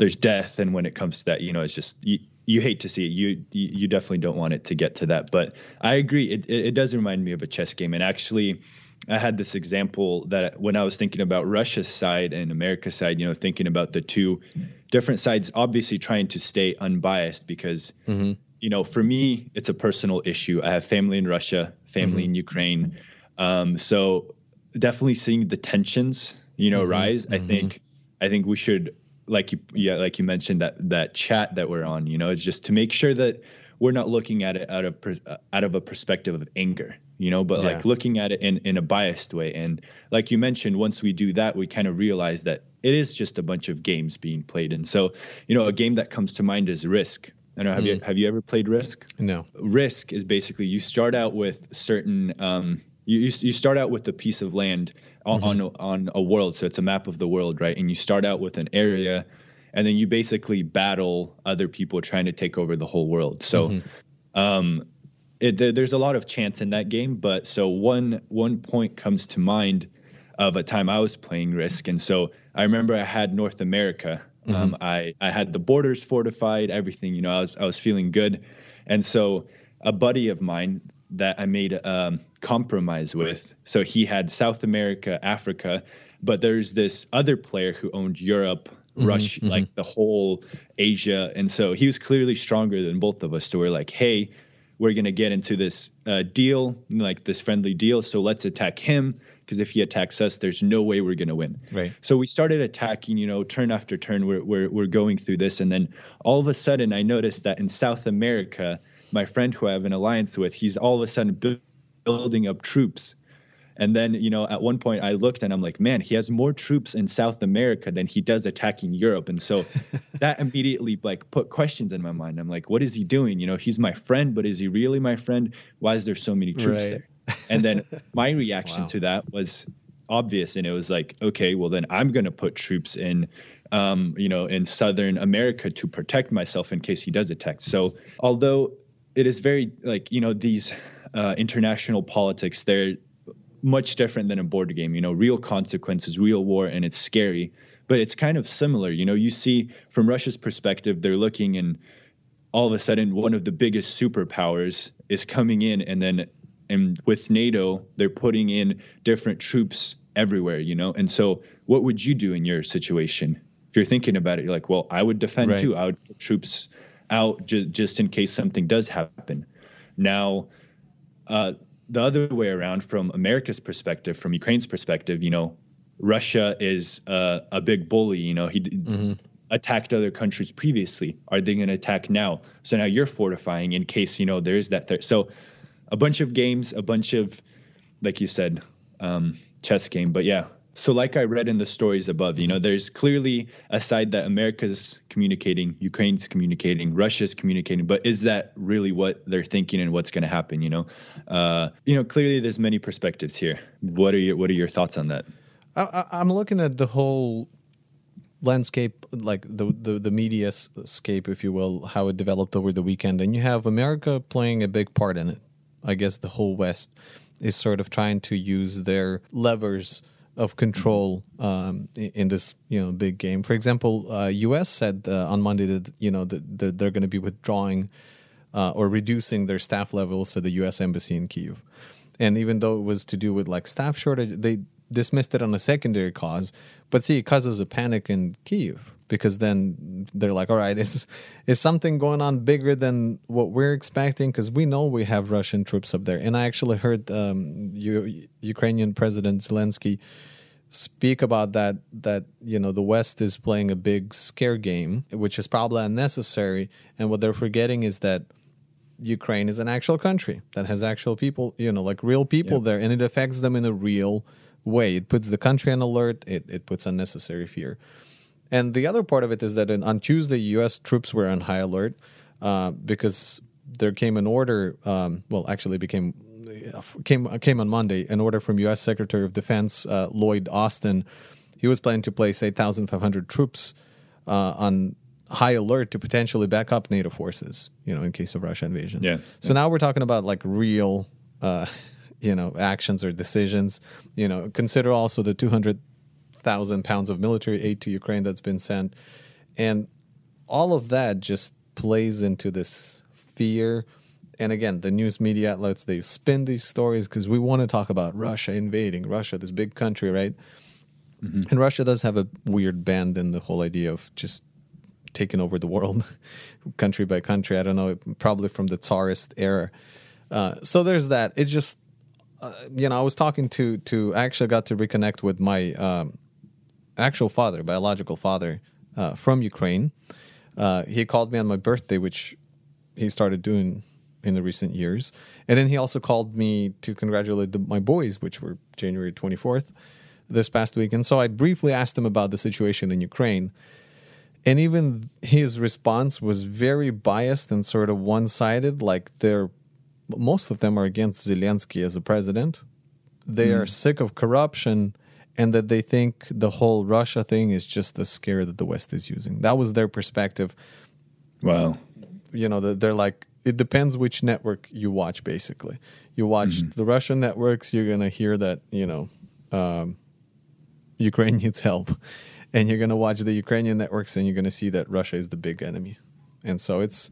Speaker 2: there's death and when it comes to that you know it's just you, you hate to see it you you definitely don't want it to get to that but i agree it, it, does remind me of a chess game and actually i had this example that when i was thinking about russia's side and america's side you know thinking about the two different sides obviously trying to stay unbiased because mm-hmm. you know for me it's a personal issue i have family in russia family mm-hmm. in ukraine um, so definitely seeing the tensions you know mm-hmm. rise i mm-hmm. think i think we should like you yeah like you mentioned that that chat that we're on you know is just to make sure that we're not looking at it out of uh, out of a perspective of anger you know but yeah. like looking at it in in a biased way and like you mentioned once we do that we kind of realize that it is just a bunch of games being played and so you know a game that comes to mind is risk I don't know. Have mm. you have you ever played Risk?
Speaker 1: No.
Speaker 2: Risk is basically you start out with certain um, you you start out with a piece of land on, mm-hmm. on on a world, so it's a map of the world, right? And you start out with an area, and then you basically battle other people trying to take over the whole world. So, mm-hmm. um, it, there's a lot of chance in that game. But so one one point comes to mind of a time I was playing Risk, and so I remember I had North America. Mm-hmm. Um, I I had the borders fortified, everything. You know, I was I was feeling good, and so a buddy of mine that I made um, compromise with. So he had South America, Africa, but there's this other player who owned Europe, mm-hmm, Russia, mm-hmm. like the whole Asia, and so he was clearly stronger than both of us. So we're like, hey, we're gonna get into this uh, deal, like this friendly deal. So let's attack him because if he attacks us, there's no way we're gonna win.
Speaker 1: Right.
Speaker 2: So we started attacking, you know, turn after turn. We're we're we're going through this, and then all of a sudden, I noticed that in South America my friend who I have an alliance with, he's all of a sudden building up troops. And then, you know, at one point I looked and I'm like, man, he has more troops in South America than he does attacking Europe. And so that immediately like put questions in my mind. I'm like, what is he doing? You know, he's my friend, but is he really my friend? Why is there so many troops right. there? And then my reaction wow. to that was obvious. And it was like, okay, well, then I'm going to put troops in um, you know, in Southern America to protect myself in case he does attack. So, although it is very like you know these uh, international politics. They're much different than a board game. You know, real consequences, real war, and it's scary. But it's kind of similar. You know, you see from Russia's perspective, they're looking and all of a sudden one of the biggest superpowers is coming in, and then and with NATO, they're putting in different troops everywhere. You know, and so what would you do in your situation? If you're thinking about it, you're like, well, I would defend right. too. I would put troops out ju- just in case something does happen. Now, uh, the other way around, from America's perspective, from Ukraine's perspective, you know, Russia is uh, a big bully. You know, he mm-hmm. attacked other countries previously. Are they going to attack now? So now you're fortifying in case you know there is that threat. So, a bunch of games, a bunch of, like you said, um, chess game. But yeah, so, like I read in the stories above, you know, there's clearly a side that America's communicating, Ukraine's communicating, Russia's communicating, but is that really what they're thinking and what's going to happen? You know, uh, you know, clearly there's many perspectives here. What are your What are your thoughts on that?
Speaker 1: I, I'm looking at the whole landscape, like the, the the media scape, if you will, how it developed over the weekend, and you have America playing a big part in it. I guess the whole West is sort of trying to use their levers of control um, in this you know big game. For example, uh, U.S. said uh, on Monday that you know that, they're going to be withdrawing uh, or reducing their staff levels at the U.S. embassy in Kiev. And even though it was to do with like staff shortage, they dismissed it on a secondary cause. But see, it causes a panic in Kiev because then they're like, all right, is is something going on bigger than what we're expecting? Because we know we have Russian troops up there. And I actually heard um, U- Ukrainian President Zelensky speak about that that you know the west is playing a big scare game which is probably unnecessary. And what they're forgetting is that ukraine is an actual country that has actual people you know like real people there and it affects them in a real way. It puts the country on alert. It, it puts unnecessary fear. And the other part of it is that in, on tuesday us troops were on high alert uh, because there came an order um, well actually became came came on Monday. An order from U.S. Secretary of Defense uh, Lloyd Austin. He was planning to place 8,500 troops uh, on high alert to potentially back up NATO forces. You know, in case of Russia invasion.
Speaker 2: Yeah.
Speaker 1: So yeah. now we're talking about like real, uh, you know, actions or decisions. You know, consider also the 200,000 pounds of military aid to Ukraine that's been sent, and all of that just plays into this fear and again, the news media outlets they spin these stories because we want to talk about Russia invading Russia, this big country, right? Mm-hmm. And Russia does have a weird bend in the whole idea of just taking over the world, country by country. I don't know, probably from the Tsarist era. Uh, so there's that. It's just, uh, you know, I was talking to to. I actually got to reconnect with my um, actual father, biological father, uh, from Ukraine. Uh, he called me on my birthday, which he started doing in the recent years. And then he also called me to congratulate the, my boys, which were January 24th this past week. And so I briefly asked him about the situation in Ukraine. And even his response was very biased and sort of one sided. Like they're, most of them are against Zelensky as a president. they mm. are sick of corruption and that they think the whole Russia thing is just the scare that the West is using. That was their perspective.
Speaker 2: Wow.
Speaker 1: You know, they're like, it depends which network you watch, basically. You watch mm-hmm. the Russian networks, you're going to hear that, you know, um, Ukraine needs help. And you're going to watch the Ukrainian networks and you're going to see that Russia is the big enemy. And so it's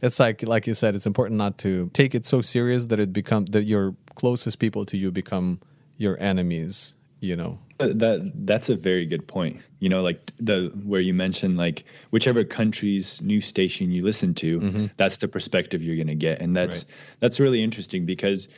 Speaker 1: it's like like you said it's important not to take it so serious that it become that your closest people to you become your enemies you know
Speaker 2: that that's a very good point you know like the where you mentioned like whichever country's news station you listen to mm-hmm. that's the perspective you're going to get and that's right. that's really interesting because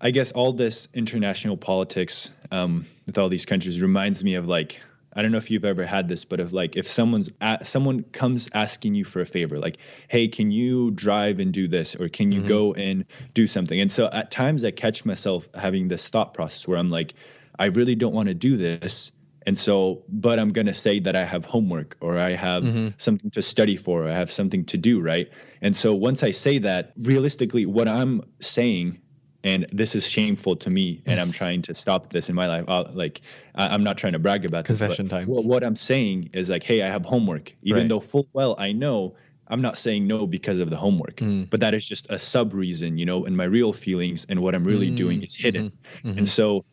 Speaker 2: i guess all this international politics um, with all these countries reminds me of like I don't know if you've ever had this, but if like if someone's at, someone comes asking you for a favor, like, hey, can you drive and do this, or can you mm-hmm. go and do something? And so at times I catch myself having this thought process where I'm like, I really don't want to do this, and so, but I'm gonna say that I have homework or I have mm-hmm. something to study for, or I have something to do, right? And so once I say that, realistically, what I'm saying and this is shameful to me and i'm trying to stop this in my life I'll, like I, am not trying to brag about
Speaker 1: confession time
Speaker 2: what, what, i'm saying is like hey i have homework even right. though full well i know i'm not saying no because of the homework mm. but that is just a sub reason you know and my real feelings and what i'm really mm. doing is hidden mm-hmm. Mm-hmm. and so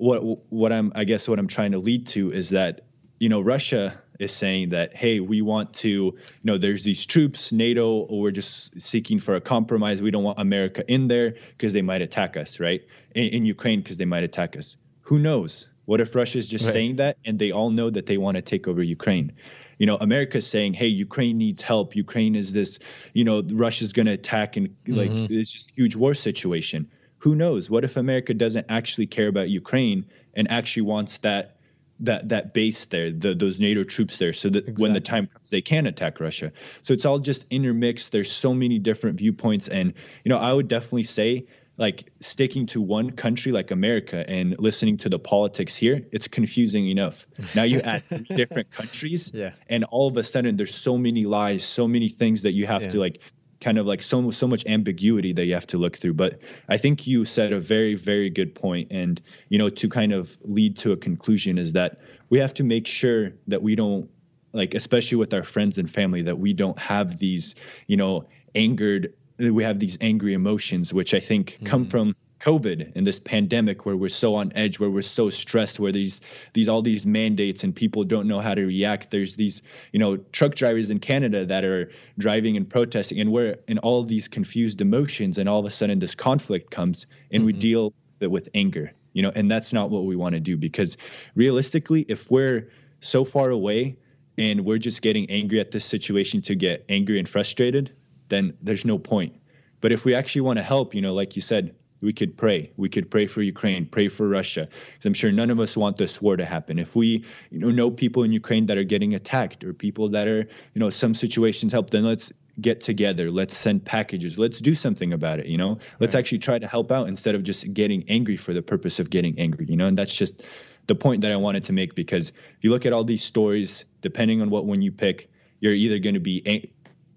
Speaker 2: what what i'm i guess what i'm trying to lead to is that you know russia is saying that hey we want to you know there's these troops nato we're just seeking for a compromise. We don't want america in there because they might attack us right? In, in ukraine because they might attack us. Who knows? What if russia's just right. saying that and they all know that they want to take over ukraine? You know america's saying hey ukraine needs help. Ukraine is this you know russia's going to attack and like mm-hmm. it's just a huge war situation who knows what if america doesn't actually care about ukraine and actually wants that that that base there, the, those NATO troops there, so that exactly. when the time comes, they can attack Russia. So it's all just intermixed. There's so many different viewpoints, and you know, I would definitely say like sticking to one country like America and listening to the politics here, it's confusing enough. Now you add different countries,
Speaker 1: yeah.
Speaker 2: and all of a sudden there's so many lies, so many things that you have yeah. to like kind of like so so much ambiguity that you have to look through but i think you said a very very good point and you know to kind of lead to a conclusion is that we have to make sure that we don't like especially with our friends and family that we don't have these you know angered we have these angry emotions which i think mm. come from COVID and this pandemic where we're so on edge, where we're so stressed, where these these all these mandates and people don't know how to react. There's these, you know, truck drivers in Canada that are driving and protesting, and we're in all these confused emotions, and all of a sudden this conflict comes, and mm-hmm. we deal with anger, you know, and that's not what we want to do because realistically, if we're so far away and we're just getting angry at this situation to get angry and frustrated, then there's no point. But if we actually want to help, you know, like you said, we could pray. We could pray for Ukraine, pray for Russia, because I'm sure none of us want this war to happen. If we, you know, know people in Ukraine that are getting attacked or people that are, you know, some situations help, then let's get together. Let's send packages. Let's do something about it. You know, let's right. actually try to help out instead of just getting angry for the purpose of getting angry. You know, and that's just the point that I wanted to make because if you look at all these stories, depending on what one you pick, you're either going to be a-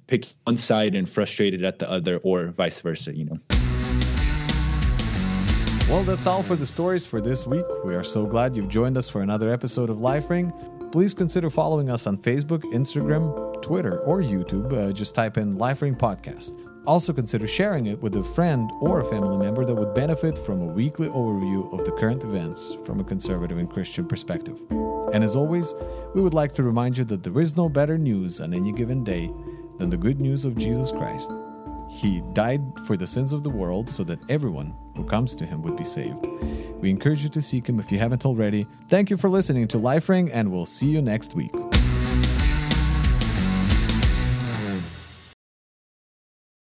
Speaker 2: pick one side and frustrated at the other, or vice versa. You know.
Speaker 1: Well, that's all for the stories for this week. We are so glad you've joined us for another episode of Life Ring. Please consider following us on Facebook, Instagram, Twitter, or YouTube. Uh, just type in Life Ring Podcast. Also, consider sharing it with a friend or a family member that would benefit from a weekly overview of the current events from a conservative and Christian perspective. And as always, we would like to remind you that there is no better news on any given day than the good news of Jesus Christ. He died for the sins of the world so that everyone who comes to him would be saved. We encourage you to seek him if you haven't already. Thank you for listening to Life Ring, and we'll see you next week.